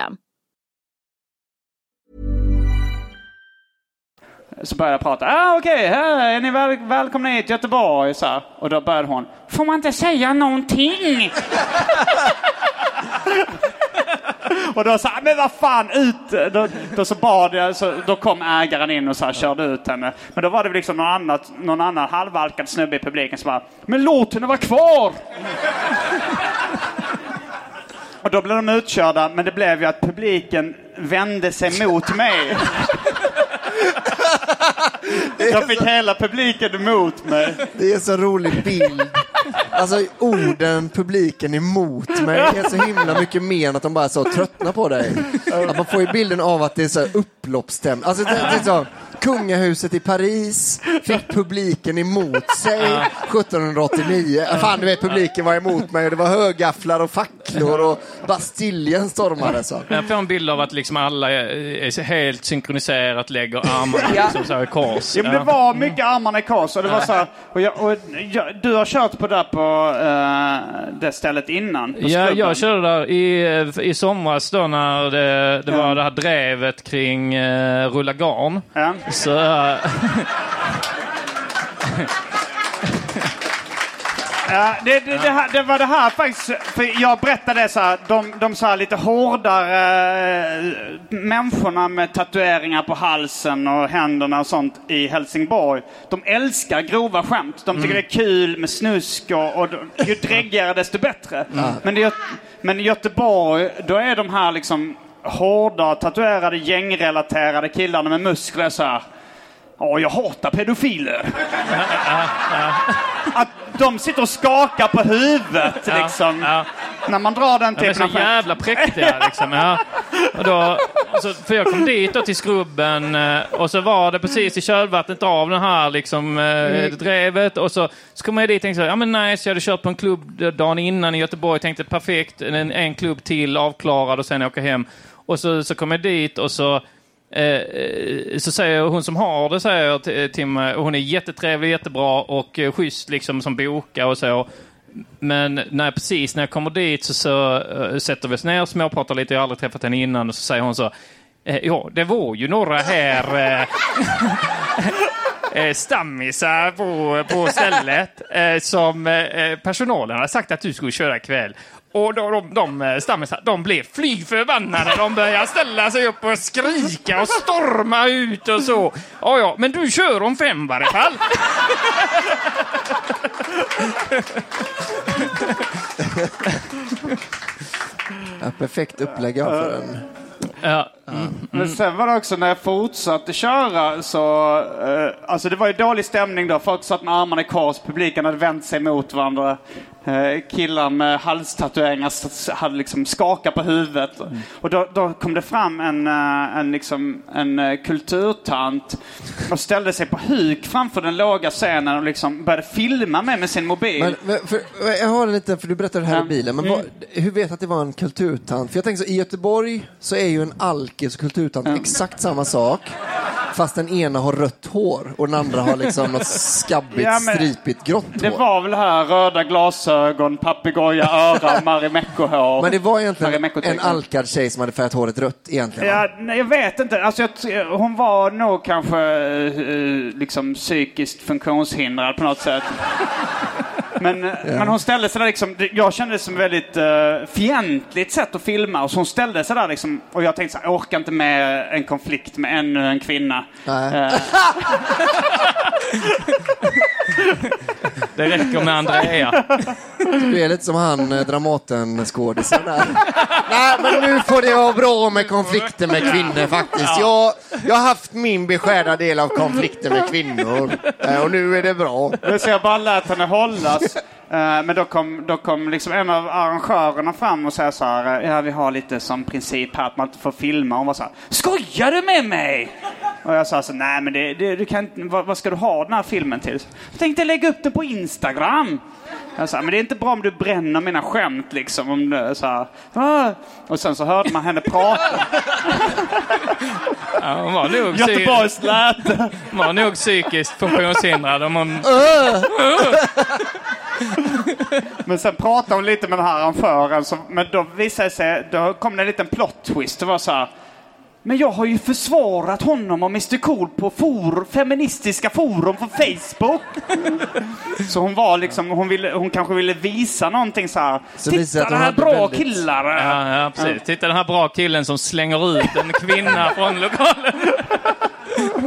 S5: Så började jag prata. Ah, Okej, här är ni väl, välkomna hit till Göteborg. Så här. Och då började hon. Får man inte säga någonting? och då sa jag, men vad fan ut! Då, då så bad jag, så, då kom ägaren in och så här, körde ut henne. Men då var det liksom någon, annat, någon annan halvalkad snubbe i publiken som bara, men låt henne vara kvar! Och då blev de utkörda, men det blev ju att publiken vände sig mot mig. Jag fick hela publiken emot mig.
S4: Det är så rolig bild. Alltså orden publiken emot mig är så himla mycket mer än att de bara så tröttnar på dig. Att man får ju bilden av att det är så upploppsstämning. Alltså det, det är så, kungahuset i Paris fick publiken emot sig 1789. Fan du vet publiken var emot mig och det var högafflar och facklor och Bastiljen stormade. Så.
S6: Jag får en bild av att liksom alla är, är helt synkroniserat, lägger armarna
S5: Ja.
S6: liksom så här i kors.
S5: Ja, men det var mycket armarna i kors och det var så här, och jag, och jag, Du har kört på där på eh, det stället innan?
S6: Ja,
S5: Skrubben.
S6: jag körde där i, i somras då när det, det var det här drevet kring uh, rulla garn. Så, eh,
S5: Ja, det, det, det, här, det var det här faktiskt, för jag berättade så här, de, de så här lite hårdare eh, människorna med tatueringar på halsen och händerna och sånt i Helsingborg, de älskar grova skämt. De tycker
S9: Mm.
S5: det är kul med snusk och, och de- ju dräggigare desto bättre.
S9: Ja.
S5: Men, det, men i Göteborg, då är de här liksom hårda, tatuerade, gängrelaterade killarna med muskler så här. Ja, jag hatar pedofiler. Att de sitter och skakar på huvudet
S6: Ja,
S5: liksom. När man drar den
S6: De är
S5: typen
S6: så jävla präktiga liksom. Ja. Och då, alltså, för jag kom dit då till Skrubben eh, och så var det precis i kölvattnet av den här liksom, eh,
S9: Mm.
S6: drevet. Och så, så kom jag dit och tänkte så, ja men nice, jag hade kört på en klubb dagen innan i Göteborg. Tänkte perfekt, en, en klubb till avklarad och sen åka hem. Och så, så kom jag dit och så Eh, eh, så säger hon som har det säger Tim, till mig, och hon är jättetrevlig, jättebra och eh, schysst liksom som bokar och så. Men när, precis när jag kommer dit så, så sätter vi oss ner och småpratar lite. Jag har aldrig träffat henne innan och så säger hon så. Eh, ja, det var ju några här eh, stammisar på, på stället eh, som eh, personalen har sagt att du skulle köra ikväll. Och då, de, de eh, stammisar, de blev fly förbannade. De började ställa sig upp och skrika och storma ut och så. Ja, ja, men du kör om fem i varje fall.
S4: Ja, perfekt upplägg för en.
S6: Ja.
S5: Men sen var det också när jag fortsatte köra så, eh, alltså det var ju dålig stämning då. Folk satt med armarna i kors, publiken hade vänt sig mot varandra. Eh, killar med halstatueringar hade liksom skakat på huvudet. Och då, då kom det fram en, eh, en, liksom, en eh, kulturtant och ställde sig på huk framför den låga scenen och liksom började filma mig med sin mobil.
S4: Men, för, jag har en liten, för du berättade det här i bilen, men vad, hur vet du att det var en kulturtant? För jag tänker så, i Göteborg så är ju en alkis och kulturtant exakt samma sak. Fast den ena har rött hår och den andra har liksom något skabbigt,
S5: Ja, men-
S4: stripigt grått
S5: Det
S4: hår.
S5: var väl här röda glasögon, papegoja, öra, Marimekko-hår.
S4: Men det var egentligen en alkad tjej som hade färgat håret rött egentligen.
S5: Ja, nej, jag vet inte. Alltså, jag, hon var nog kanske eh, liksom psykiskt funktionshindrad på något sätt. Men, eh, men hon ställde sig där liksom, jag kände det som ett väldigt uh, fientligt sätt att filma. Och så hon ställde sig där liksom, och jag tänkte så här, jag orkar inte med en konflikt med ännu en kvinna.
S4: Nej.
S5: Eh,
S6: Det räcker med Andrea.
S4: Du är lite som han eh, Dramaten-skådisen där. Nej, men nu får det vara bra med konflikter med kvinnor faktiskt. Jag, jag har haft min beskärda del av konflikter med kvinnor. Eh, Och nu är det bra.
S5: Men Så jag bara lät henne hållas. Eh, Men då kom, då kom liksom en av arrangörerna fram och sa så här, ja vi har lite som princip här att man inte får filma. Hon var så här, skojar du med mig? Och jag sa så nej men det, det, du kan vad, vad ska du ha den här filmen till? Jag tänkte lägga upp den på Instagram. Jag sa, men det är inte bra om du bränner mina skämt liksom. Om du, så här, "Ah." Och sen så hörde man henne prata.
S6: Ja, hon var nog,
S5: Göteborgs
S6: hon var nog psykiskt funktionshindrad om hon...
S5: Men sen pratade hon lite med den här arrangören. Så, men då visade det sig, då kom det en liten plot twist. Det var så här. Men jag har ju försvarat honom och Mr Cool på for, feministiska forum på Facebook. Så hon var liksom, hon, ville, hon kanske ville visa någonting så här.
S4: Så
S5: Titta
S4: hon
S5: här bra
S4: väldigt-
S5: killar.
S6: Ja, ja, precis. Titta den här bra killen som slänger ut en kvinna från lokalen.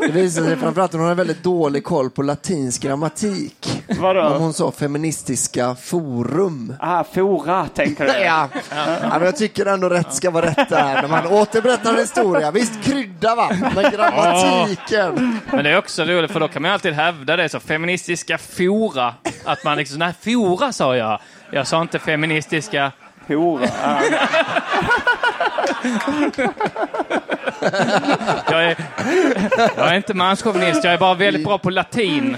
S4: Det visar sig framförallt att hon har väldigt dålig koll på latinsk grammatik.
S5: Vadå?
S4: Om hon sa feministiska forum.
S5: Ah, fora, tänker du?
S4: Ja. ja, men jag tycker ändå rätt ska vara rätt där när man återberättar en historia. Visst, krydda va, men grammatiken.
S6: Men det är också roligt för då kan man alltid hävda det så feministiska fora. Att man liksom, nej fora sa jag. Jag sa inte feministiska
S5: Hora. Ja.
S6: Jag är, jag är inte manschauvinist, jag är bara väldigt bra på latin.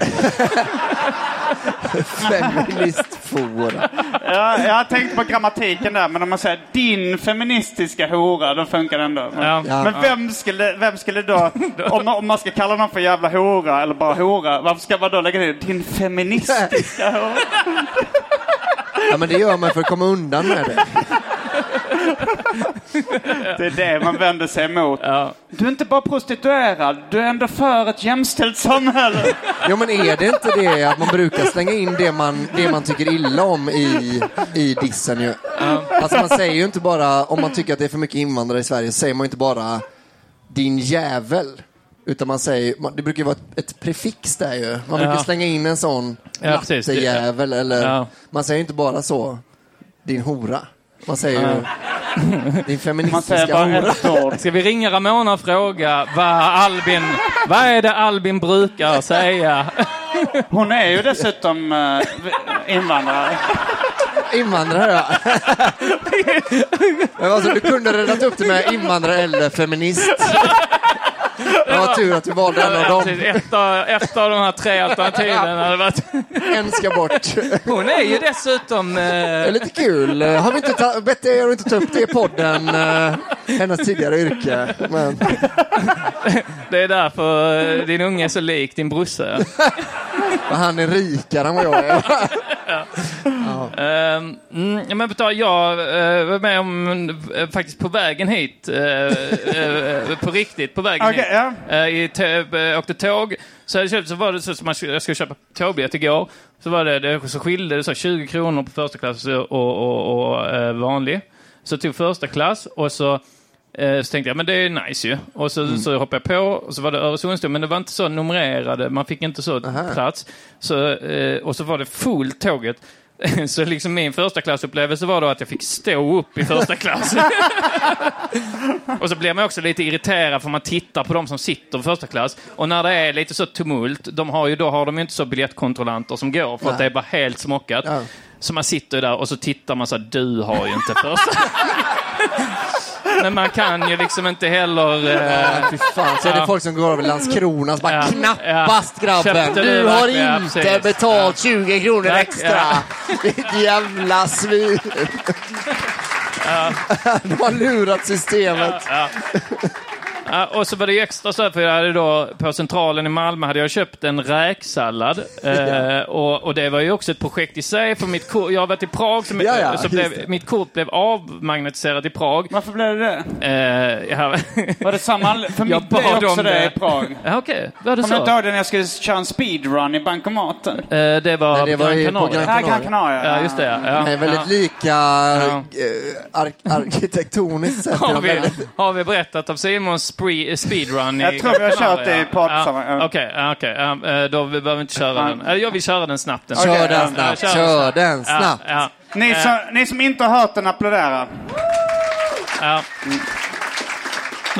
S4: Feministfora.
S5: Ja, jag har tänkt på grammatiken där, men om man säger din feministiska hora, då funkar det ändå. Men,
S6: Ja.
S4: Ja.
S5: men vem, skulle, vem skulle då, om, man- om man ska kalla någon för jävla hora eller bara hora, varför ska man då lägga till din feministiska hora?
S4: Ja, men det gör man för att komma undan med det.
S5: Det är det man vänder sig emot. Du är inte bara prostituerad, du är ändå för ett jämställt samhälle.
S4: Jo, men är det inte det att man brukar slänga in det man, det man tycker illa om i, i dissen ju? Alltså man säger ju inte bara, om man tycker att det är för mycket invandrare i Sverige, så säger man ju inte bara din jävel. Utan man säger, det brukar ju vara ett, ett prefix där ju. Man brukar
S6: Ja.
S4: slänga in en sån
S6: Ja,
S4: lattejävel eller,
S6: Ja.
S4: man säger inte bara så, din hora. Man säger ju, din
S5: Man säger
S4: feministiska hora.
S6: Ska vi ringa Ramona och fråga vad Albin, vad är det Albin brukar säga?
S5: Hon är ju dessutom uh, invandrare.
S4: Invandrare ja. Men alltså, du kunde räddat upp det med invandrare eller feminist. Det var tur att du valde en av dem.
S6: Ett av, ett av de här tre alternativen hade varit...
S4: En ska bort.
S6: Hon är ju dessutom...
S4: Det är
S6: Eh,
S4: lite kul. Har vi inte ta- bett er att inte ta upp det i podden, eh, hennes tidigare yrke. Men,
S6: det är därför eh, din unge är så lik din
S4: men han är rikare än vad jag är.
S6: Mm, ja, men jag eh, var med om, eh, faktiskt på vägen hit, eh, på riktigt på vägen
S5: Okej,
S6: hit. Eh, i eh, åkte tåg, så, jag köpt, så var det så som jag skulle köpa tågbiljett igår. Så var det, det så skilde det så 20 kronor på första klass och, och, och vanlig. Så jag tog första klass och så så tänkte jag, men det är nice ju. Och så, så hoppade jag på och så var det Öresundståg, men det var inte så numrerade, man fick inte så plats. Så, och så var det fullt tåget. Så liksom min första klassupplevelse var då att jag fick stå upp i första klass. och så blir man också lite irriterad för man tittar på de som sitter i första klass. Och när det är lite så tumult, de har ju, då har de ju inte så biljettkontrollanter som går för att det är bara helt smockat.
S4: Ja.
S6: Så man sitter där och så tittar man så här, du har ju inte första. Men man kan ju liksom inte heller... Eh,
S4: Fy fan, så är det
S6: Ja.
S4: folk som går över Landskrona så bara
S6: Ja.
S4: knappast grabben.
S6: Köpte du
S4: har
S6: verkligen? Ja,
S4: inte
S6: precis.
S4: betalt 20 kronor extra.
S6: ja.
S4: Ditt jävla svin. De har lurat systemet.
S6: Och så var det ju extra så här, för jag hade då på Centralen i Malmö hade jag köpt en räksallad. Eh, och, och det var ju också ett projekt i sig, för mitt kort, jag har varit i Prag, så,
S4: Ja, ja,
S6: så blev, mitt kort blev avmagnetiserat i Prag.
S5: Varför blev det det?
S6: Eh, ja,
S5: Var det samma? För
S6: Jag
S5: mitt blev också det i Prag.
S6: ja, okej. Var det
S5: Kommer du inte
S6: så?
S5: ihåg det när jag skulle köra en speedrun i bankomaten?
S6: Eh, det var,
S4: Nej, det var
S6: Gran Canaria.
S4: Gran
S5: Ja, Gran Canaria.
S6: Ja, just det. Ja. Ja.
S4: Det är väldigt
S6: Ja.
S4: lika ar arkitektoniskt sett.
S6: Har vi, har vi berättat om Simons spree- speedrun? i
S5: Jag tror vi har kört det i poddsammanhang.
S6: Ja, Okej, ja, okej. Ja, eh, då behöver vi inte köra den. Eller jag vill köra den snabbt. Den.
S4: Kör
S5: Okej,
S4: den
S5: ja,
S4: snabbt,
S6: ja,
S4: kör den snabbt.
S6: Ja,
S5: Ni,
S6: Eh.
S5: som, ni som inte har hört den, applådera.
S6: ja.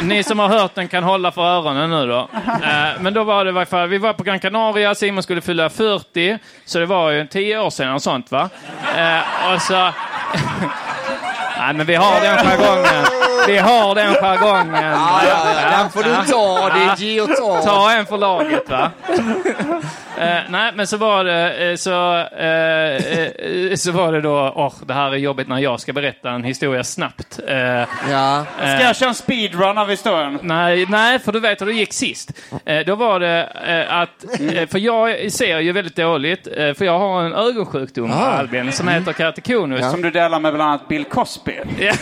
S6: Ni som har hört den kan hålla för öronen nu då. Eh, Men då var det fall, vi var på Gran Canaria, Simon skulle fylla 40, så det var ju 10 år sedan och sånt va. Eh, Och så... Nej men vi har den jargongen. Vi har den jargongen.
S4: Ja, ja, ja, den får du ta, det är ge och ta.
S6: Ta en för laget va. Eh, nej, men så var det, eh, så, eh, eh, så var det då, åh, det här är jobbigt när jag ska berätta en historia snabbt. Eh,
S4: Ja.
S5: Ska jag köra en speedrun av historien?
S6: Nej, nej, för du vet hur det gick sist. Eh, då var det eh, att, eh, för jag ser ju väldigt dåligt, eh, för jag har en ögonsjukdom,
S4: Ah.
S6: Albin, som heter keratokonus.
S5: Som du delar med bland annat Bill Cosby.
S6: Ja.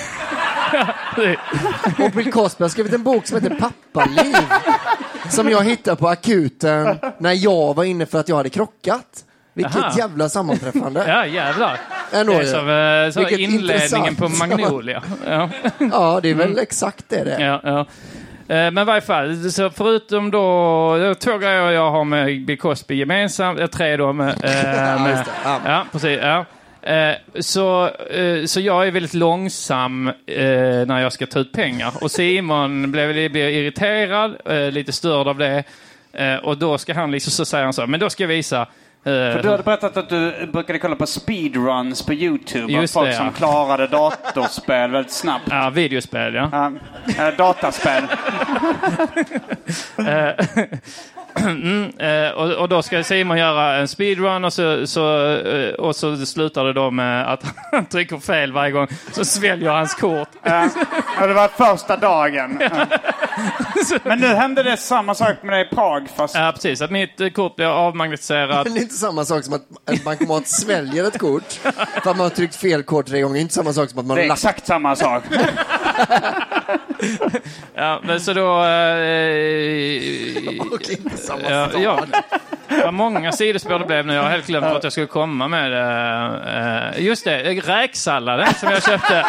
S4: Och Bill Cosby har skrivit en bok som heter Pappaliv. Som jag hittade på akuten när jag var inne för att jag hade krockat. Vilket
S6: Aha.
S4: jävla sammanträffande.
S6: ja, jävlar.
S4: Ändå
S6: det är som eh,
S4: Vilket
S6: inledningen på Magnolia. Ja.
S4: Ja, det är väl exakt det det.
S6: Ja, ja. Eh, Men i varje fall, så förutom då, två grejer jag har med Bill Cosby gemensamt, eh, tre då med... eh, med.
S4: Ja.
S6: ja, precis. Ja. Eh, Så, eh, så jag är väldigt långsam eh, när jag ska ta ut pengar. Och Simon blev, blev irriterad, eh, lite störd av det. Eh, Och då ska han liksom, så säger han så, men då ska jag visa
S5: För du hade berättat att du brukade kolla på speedruns på YouTube.
S6: Just
S5: av folk
S6: det, ja.
S5: som klarade datorspel väldigt snabbt.
S6: Ja, videospel ja.
S5: Eh, dataspel.
S6: Eh, mm, eh, och, och då ska Simon göra en speedrun och så, så, eh, och så slutar det då med att han trycker fel varje gång. Så sväljer hans kort.
S5: Ja, det var första dagen. Ja. Men nu hände det samma sak med dig i Prag fast...
S6: Ja, precis. Att mitt eh, kort blir avmagnetiserat.
S4: Men det är inte samma sak som att en bankomat sväljer ett kort för att man har tryckt fel kort tre gånger. Det är inte samma sak som att man
S5: Det är exakt samma sak.
S6: Ja, men så då... Eh, ja, ja, var många sidospår det blev nu. Jag har helt glömt att jag skulle komma med. Eh, just det, räksalladen som jag köpte.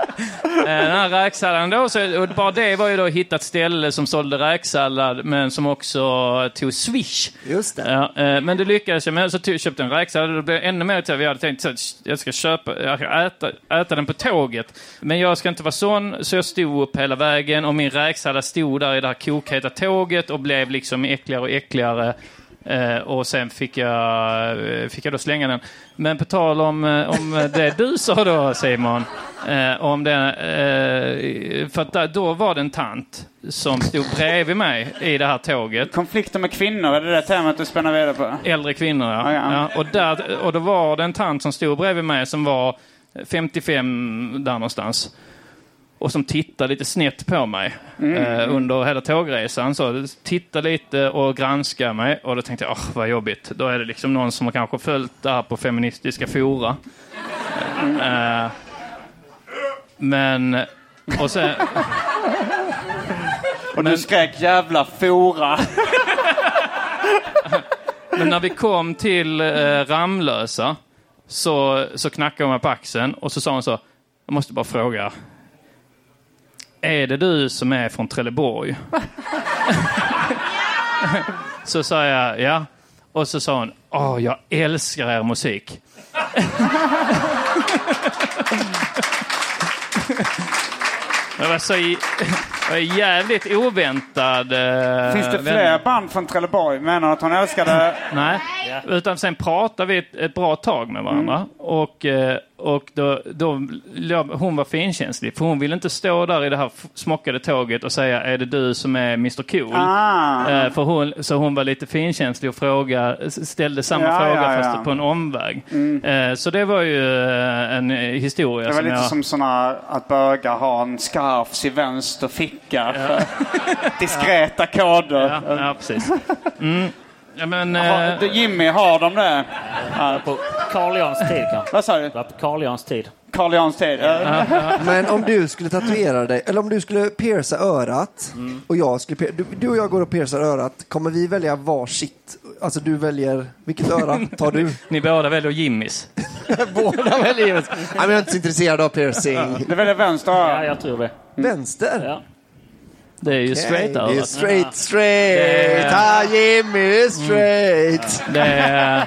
S6: Eh, Den här räksalladen då, så, och bara det var ju då hitta ett ställe som sålde räksallad men som också tog Swish.
S4: Just det.
S6: Ja, eh, men det lyckades jag med. Så tog- köpte jag en räksallad och det blev ännu mer till. Vi hade tänkt att jag ska köpa, jag ska äta, äta den på tåget. Men jag ska inte vara sån, så jag stod upp hela vägen och min räksallad stod där i det här kokheta tåget och blev liksom äckligare och äckligare. Eh, och sen fick jag, eh, fick jag då slänga den. Men på tal om, eh, om det du sa då Simon, eh, om det, eh, för att då var det en tant som stod bredvid mig i det här tåget.
S5: Konflikter med kvinnor, är det det temat du spänner vidare på?
S6: Äldre kvinnor, ja.
S5: Ja. ja.
S6: och, där, och då var det en tant som stod bredvid mig som var 55 där någonstans. Och som tittade lite snett på mig
S5: Mm.
S6: eh, under hela tågresan. Så tittade lite och granskade mig. Och då tänkte jag, åh vad jobbigt. Då är det liksom någon som har kanske följt det här på feministiska fora. Eh, men... Och sen...
S5: Och du skrek jävla fora.
S6: Men när vi kom till eh, Ramlösa så, så knackade hon mig på axeln och så sa hon så, jag måste bara fråga. Är det du som är från Trelleborg? så sa jag ja. Och så sa hon, åh jag älskar er musik. Det var så jävligt oväntad. eh,
S5: Finns det fler band från Trelleborg? Menar att hon älskade...
S6: Nej, utan sen pratade vi ett, ett bra tag med varandra.
S5: Mm.
S6: Och, eh, och då, då, hon var finkänslig, för hon ville inte stå där i det här smockade tåget och säga är det du som är Mr Cool?
S5: Ah.
S6: Eh, för hon, så hon var lite finkänslig och fråga, ställde samma
S5: Ja,
S6: fråga
S5: ja,
S6: fast
S5: ja.
S6: på en omväg.
S5: Mm.
S6: Eh, så det var ju en historia
S5: Det var
S6: som
S5: lite
S6: jag...
S5: som såna att bögar har en scarfs i vänster ficka. För Diskreta koder.
S6: Ja, ja precis. Mm. Ja, men,
S5: Har-
S6: eh,
S5: Jimmy, har de det?
S8: Ja, på Carl Jans tid kanske.
S5: Vad sa du?
S8: På Carl Jans tid.
S5: Carl Jans tid? Ja.
S4: Men om du skulle tatuera dig, eller om du skulle pierca örat och jag skulle pier- du, du och jag går och piercar örat, kommer vi välja varsitt? Alltså du väljer, vilket öra tar du?
S6: Ni båda väljer Jimmys.
S4: Båda väljer Nej, men jag är inte så intresserad av piercing.
S5: Du väljer vänster
S8: Ja, jag tror det.
S4: Vänster?
S8: Ja.
S6: Det är ju
S4: Okej,
S6: straight
S4: Det är straight, straight.
S6: Det är-
S4: Ah, Jimmy är straight.
S6: Det är,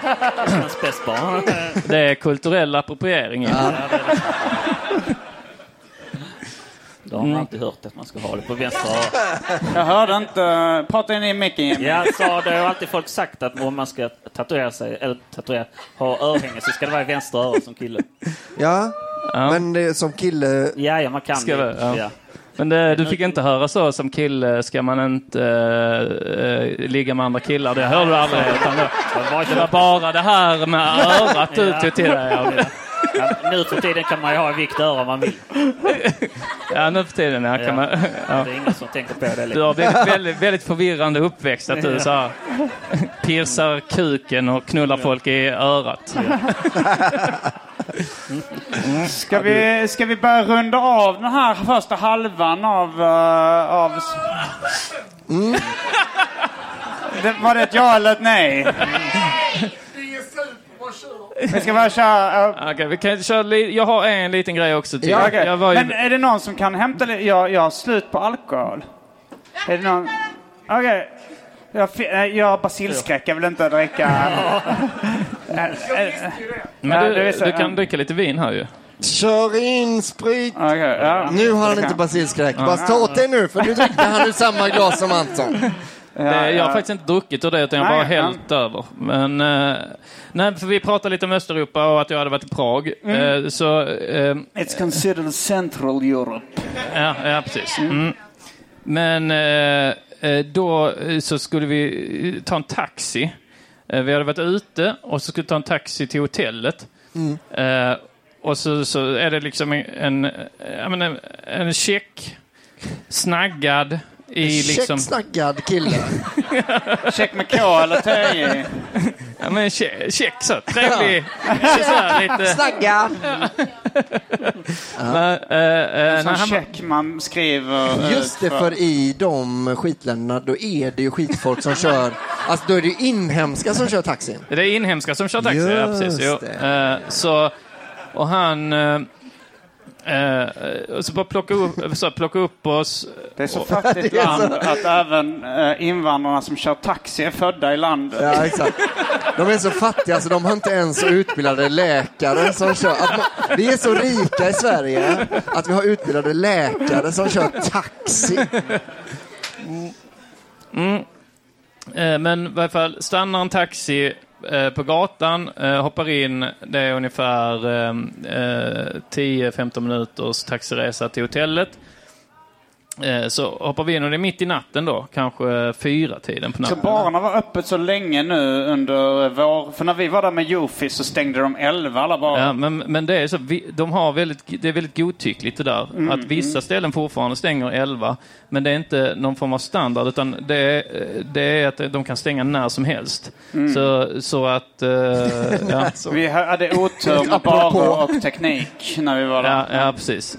S6: det är kulturell appropriering.
S4: Ja.
S8: Då har man alltid hört att man ska ha det på vänster öra.
S5: Jag hörde inte. Prata in i micken Jimmy.
S8: Ja, så det har alltid folk sagt att om man ska tatuera sig, eller tatuera, ha örhänge så ska det vara i vänster öra som kille.
S4: Ja,
S6: Ja.
S4: men det, är som kille...
S8: Ja, ja man kan
S6: Ska
S8: det.
S6: det, ja. Men det, du fick inte höra så som kille ska man inte eh, ligga med andra killar. Det hörde du aldrig. Utan det, det var bara det här med örat du tog till dig. Ja.
S8: Nu för tiden kan man ju ha i vilket öra man vill.
S6: Ja, nu för tiden ja, kan man,
S8: Det
S6: ja.
S8: är ingen som tänker på det.
S6: Du har väldigt, väldigt, väldigt förvirrande uppväxt att du så här, piercar kuken och knullar folk i örat.
S5: Ska vi, ska vi börja runda av den här första halvan av... eh, av... Det, var det ett ja eller ett nej? Vi ska bara köra...
S6: Okej, vi kan köra li- Jag har en liten grej också till.
S5: Ja,
S6: jag var ju...
S5: Men är det någon som kan hämta lite? Jag, jag har slut på alkohol. Är det någon? Okej. Jag, fi- eh, jag har basilskräck, jag vill inte dricka... Eh, eh,
S6: Men du,
S5: det
S6: du kan dricka lite vin här ju.
S4: Kör in sprit!
S5: ja.
S4: Nu har han inte basilskräck.
S6: Ja.
S4: Bara ta åt dig nu, för nu dricker han ur samma glas som Anton.
S6: Det, jag har
S5: ja.
S6: faktiskt inte druckit ur det, utan jag har
S5: Nej,
S6: bara
S5: ja.
S6: hällt över. Men, eh, nej, för vi pratade lite om Östeuropa och att jag hade varit i Prag.
S5: Mm.
S6: Eh, så, eh,
S5: It's considered Central Europe.
S6: ja, ja, precis. Mm. Men då så skulle vi ta en taxi. Eh, vi hade varit ute och så skulle vi ta en taxi till hotellet. Eh, och så, så är det liksom en, en, menar, en check, snaggad i liksom...
S4: Checksnackad kille.
S5: Check med K eller T.
S6: Ja, men check, check så. Trevlig. Så här, lite...
S4: Snaggad.
S6: Men, eh, eh,
S5: En sån
S6: han-
S5: check man skriver
S4: Just
S5: ut
S4: det, för i de skitländerna då är det ju skitfolk som kör, alltså då är det ju inhemska som kör taxin.
S6: Det är inhemska som kör taxi, ja, precis. Jo.
S4: Just
S6: Eh, så, och han... Eh, och så bara plocka upp, så plocka upp oss.
S5: Det är så
S6: och-
S5: fattigt
S4: Det är så-
S5: land att även eh, invandrarna som kör taxi är födda i landet.
S4: Ja, exakt. De är så fattiga så de har inte ens utbildade läkare som kör. Att man, vi är så rika i Sverige att vi har utbildade läkare som kör taxi.
S6: Mm. Eh, men i varje fall, stannar en taxi Eh, på gatan, eh, hoppar in, det är ungefär eh, 10-15 minuters taxiresa till hotellet. Eh, så hoppar vi in och det är mitt i natten då, kanske fyra tiden på
S5: Så
S6: natten.
S5: barerna var öppet så länge nu under vår... För när vi var där med Jofi så stängde de 11 alla barer.
S6: Ja, men, men det är så, vi, de har väldigt, det är väldigt godtyckligt det där.
S5: Mm,
S6: att vissa ställen fortfarande stänger 11, men det är inte någon form av standard, utan det är, det är att de kan stänga när som helst.
S5: Mm.
S6: Så, så att... eh, ja.
S5: Vi hade otur med barer och teknik när vi var där.
S6: Ja, ja precis.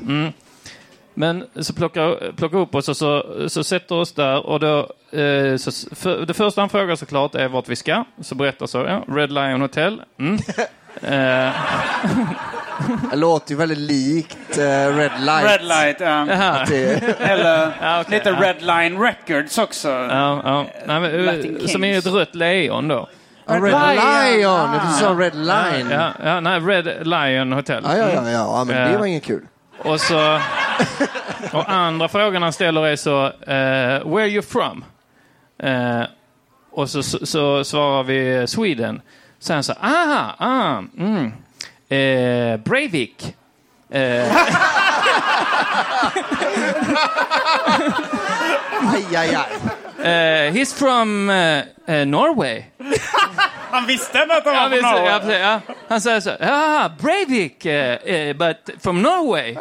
S6: Men så plockar, plockar upp oss och så, så sätter oss där och då, eh, så, för, det första han frågar såklart är vart vi ska. Så berättar så, ja, Red Lion Hotel. Mm. eh,
S4: Det låter ju väldigt likt eh, Red Light.
S5: Red light, ja. Eller
S6: Ja, okej,
S5: lite
S6: ja.
S5: Red line records också.
S6: ja, ja. Nej, men, eh, som är ett rött lejon då.
S4: Ja, Red Lion, du sa Red Line.
S6: Ja, ja, nej, Red Lion Hotel.
S4: Ja, ja, ja, ja, men det var inget kul.
S6: Och så... Och andra frågan han ställer är så, uh, where you from? Uh, och så, så, så svarar vi Sweden. Så han så, Aha! ah, mm, uh, Breivik.
S4: Aj, aj, aj
S6: eh, he's from eh, eh, Norway.
S5: Han visste att han
S6: Ja,
S5: var från
S6: ja,
S5: Norge.
S6: precis, ja. Han säger så, ah, Breivik, eh, eh, but from Norway.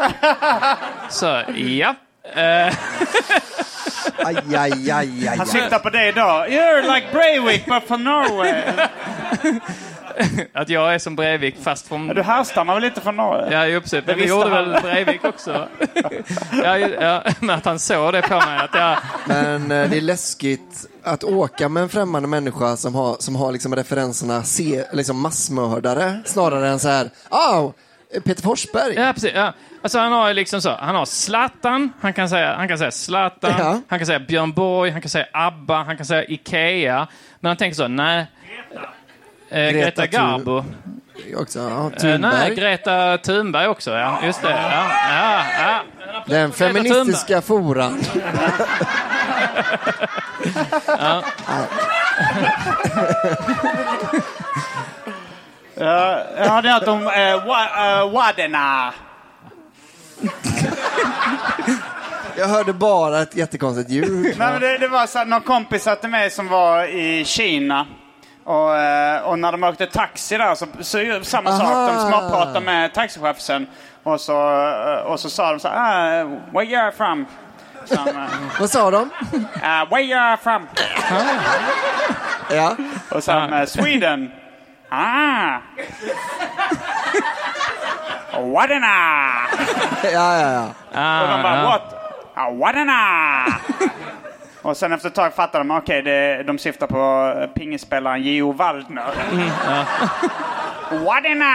S6: så, ja.
S4: Aj, aj, aj, aj,
S5: Han
S4: aj.
S5: syftar på dig idag. You're like Breivik but from Norway.
S6: att jag är som Breivik fast från...
S5: Du härstammar väl lite från Norge?
S6: Ja, ju precis.
S5: Det
S6: Men vi
S5: visste
S6: gjorde
S5: han.
S6: väl Breivik också? ja, ja, men att han såg det på mig. Att jag,
S4: Men eh, det är läskigt att åka med en främmande människa som har, som har liksom referenserna se, liksom massmördare snarare än så här, oh, Peter Forsberg.
S6: ja, precis. Ja. Alltså han har ju liksom så, han har Zlatan, han kan säga, han kan säga Zlatan,
S4: Ja.
S6: han kan säga Björn Borg, han kan säga ABBA, han kan säga Ikea. Men han tänker så, nej. Eh, Greta,
S4: Greta
S6: Garbo.
S4: Också, ja,
S6: Eh,
S4: Thunberg.
S6: nej, Greta Thunberg också, ja. Just det. Ja, ja, ja.
S4: Den feministiska foran.
S6: Ja.
S5: Ja, jag hade hört om uh, wa, uh, Wadena.
S4: Jag hörde bara ett jättekonstigt ljud.
S5: Nej, men det, det var så att någon kompis satt med som var i Kina. Och, eh, och när de åkte taxi där så, så samma sak. De
S4: Aha.
S5: småpratade med taxichauffören. Och så, eh, och så sa de så här, ah, where you from? Så han, eh,
S4: Vad sa de?
S5: uh, where you from?
S4: Ja.
S5: Och eh, Sweden. Ah. Wadena!
S4: Ja, ja, ja.
S6: Ah,
S5: Och de bara,
S6: ja.
S5: what? Ah, Wadena! Och sen efter ett tag fattar de, okej, det- de syftar på eh, pingisspelaren Gio Waldner. Mm, Wadena!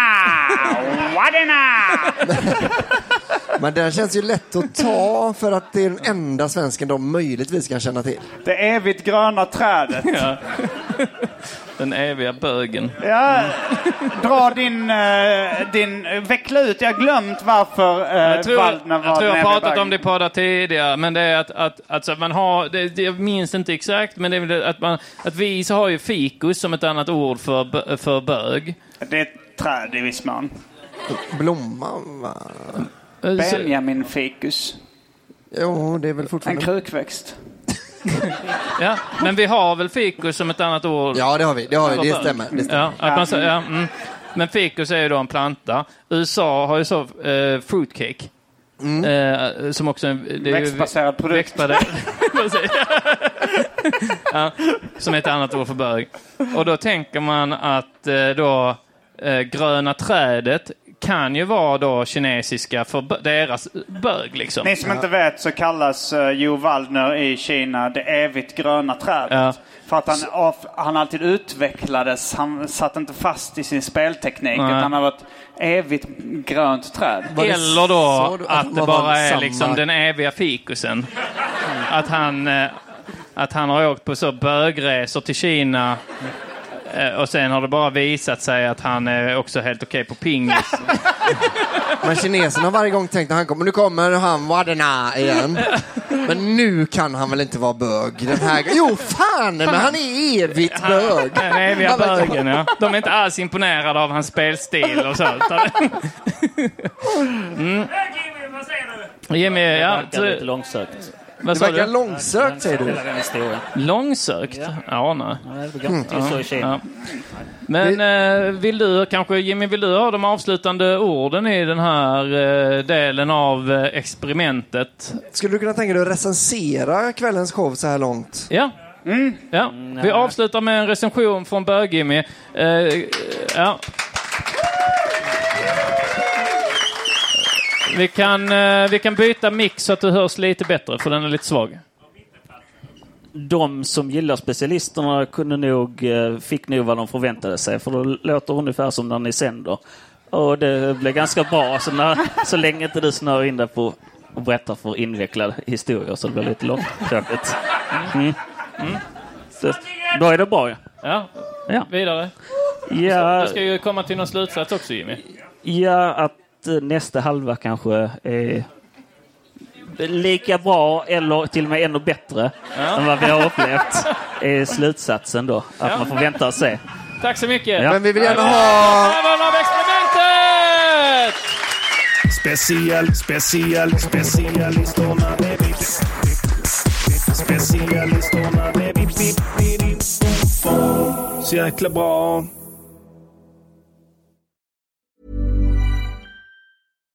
S5: Wadena!
S4: Men den känns ju lätt att ta för att det är den enda svensken de möjligtvis kan känna till.
S5: Det evigt gröna trädet.
S6: Ja. Den eviga bögen.
S5: Ja, dra din, eh, din... Veckla ut. Jag har glömt varför uh,
S6: Jag tror,
S5: Waldner var
S6: jag, tror jag
S5: den
S6: har
S5: eviga
S6: pratat om
S5: bögen.
S6: det i poddar tidigare, men det är att, att alltså man har, det, det, jag minns inte exakt, men det är väl att, man, att vi så har ju fikus som ett annat ord för, bö- för bög.
S5: Det är ett träd i viss mån.
S4: Blomman, va?
S5: Benjamin ficus.
S4: Jo, det är väl
S5: En
S4: fortfarande...
S5: krukväxt.
S6: Ja, men vi har väl fikus som ett annat ord?
S4: Ja, det har vi. Det, har vi. det stämmer. Det stämmer.
S6: Ja, att man, säger- ja, mm. Men fikus är ju då en planta. USA har ju så eh, fruitcake. Eh, som också är en- det är
S5: Växtbaserad produkt.
S6: Växtbaserad- ja, som är ett annat ord för bög. Och då tänker man att eh, då eh, gröna trädet kan ju vara då kinesiska för deras bög liksom.
S5: Ni som inte vet så kallas uh, Jo Waldner i Kina det evigt gröna trädet.
S6: Ja.
S5: För att han, av- han alltid utvecklades. Han satt inte fast i sin spelteknik.
S6: Nej.
S5: Utan han har varit evigt grönt träd.
S6: Eller då
S4: du att
S6: att
S4: de
S6: det bara är
S4: samma?
S6: liksom den eviga fikusen. Att han, eh, att han har åkt på så bögresor till Kina eh, och sen har det bara visat sig att han är också helt okej på pingis.
S4: Men kineserna har varje gång tänkt när han kommer, nu kommer han Wadena igen. Men nu kan han väl inte vara bög den här gången? Jo, fan! Men han är evigt bög.
S6: Den eviga bögen, ja. De är inte alls imponerade av hans spelstil och så. Mm. Jimmy, ja.
S8: verkar lite långsökt.
S6: Vad
S4: Det verkar långsökt, säger du.
S6: Långsökt? Ja, nej.
S8: Nej, det Kina.
S6: Ja. Men eh, vill du, kanske Jimmy, vill du ha de avslutande orden i den här eh, delen av eh, experimentet?
S4: Skulle du kunna tänka dig att recensera kvällens show så här långt?
S6: Ja. ja. Vi avslutar med en recension från Bög-Jimmy. Ja. Vi kan, eh, vi kan byta mix så att du hörs lite bättre, för den är lite svag.
S8: De som gillar specialisterna kunde nog, eh, fick nog vad de förväntade sig. För det låter ungefär som när ni sänder. Och det blev ganska bra. Så, när, så länge inte du snör in dig på och berättar för invecklade historier så det blir lite långtråkigt. Mm. Mm. Då är det bra ja.
S6: Ja,
S8: Ja.
S6: vidare.
S8: Ja,
S6: Du ska ju komma till någon slutsats också, Jimmy.
S8: ja att eh, nästa halva kanske är lika bra eller till och med ännu bättre
S6: Ja.
S8: än vad vi har upplevt. är slutsatsen då. Att
S6: Ja.
S8: man får vänta och se.
S6: Tack så mycket.
S8: Ja.
S4: Men vi vill gärna ha...
S7: Special, special, specialisterna baby. Specialisterna baby. Så jäkla bra.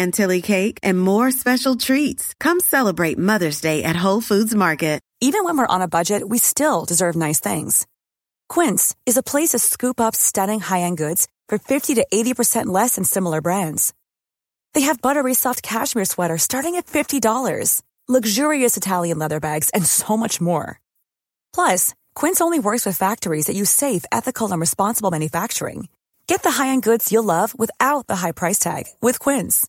S10: chantilly cake, and more special treats. Come celebrate Mother's Day at Whole Foods Market.
S11: Even when we're on a budget, we still deserve nice things. Quince is a place to scoop up stunning high-end goods for 50 to 80% less than similar brands. They have buttery soft cashmere sweaters starting at $50, luxurious Italian leather bags, and so much more. Plus, Quince only works with factories that use safe, ethical, and responsible manufacturing. Get the high-end goods you'll love without the high price tag with Quince.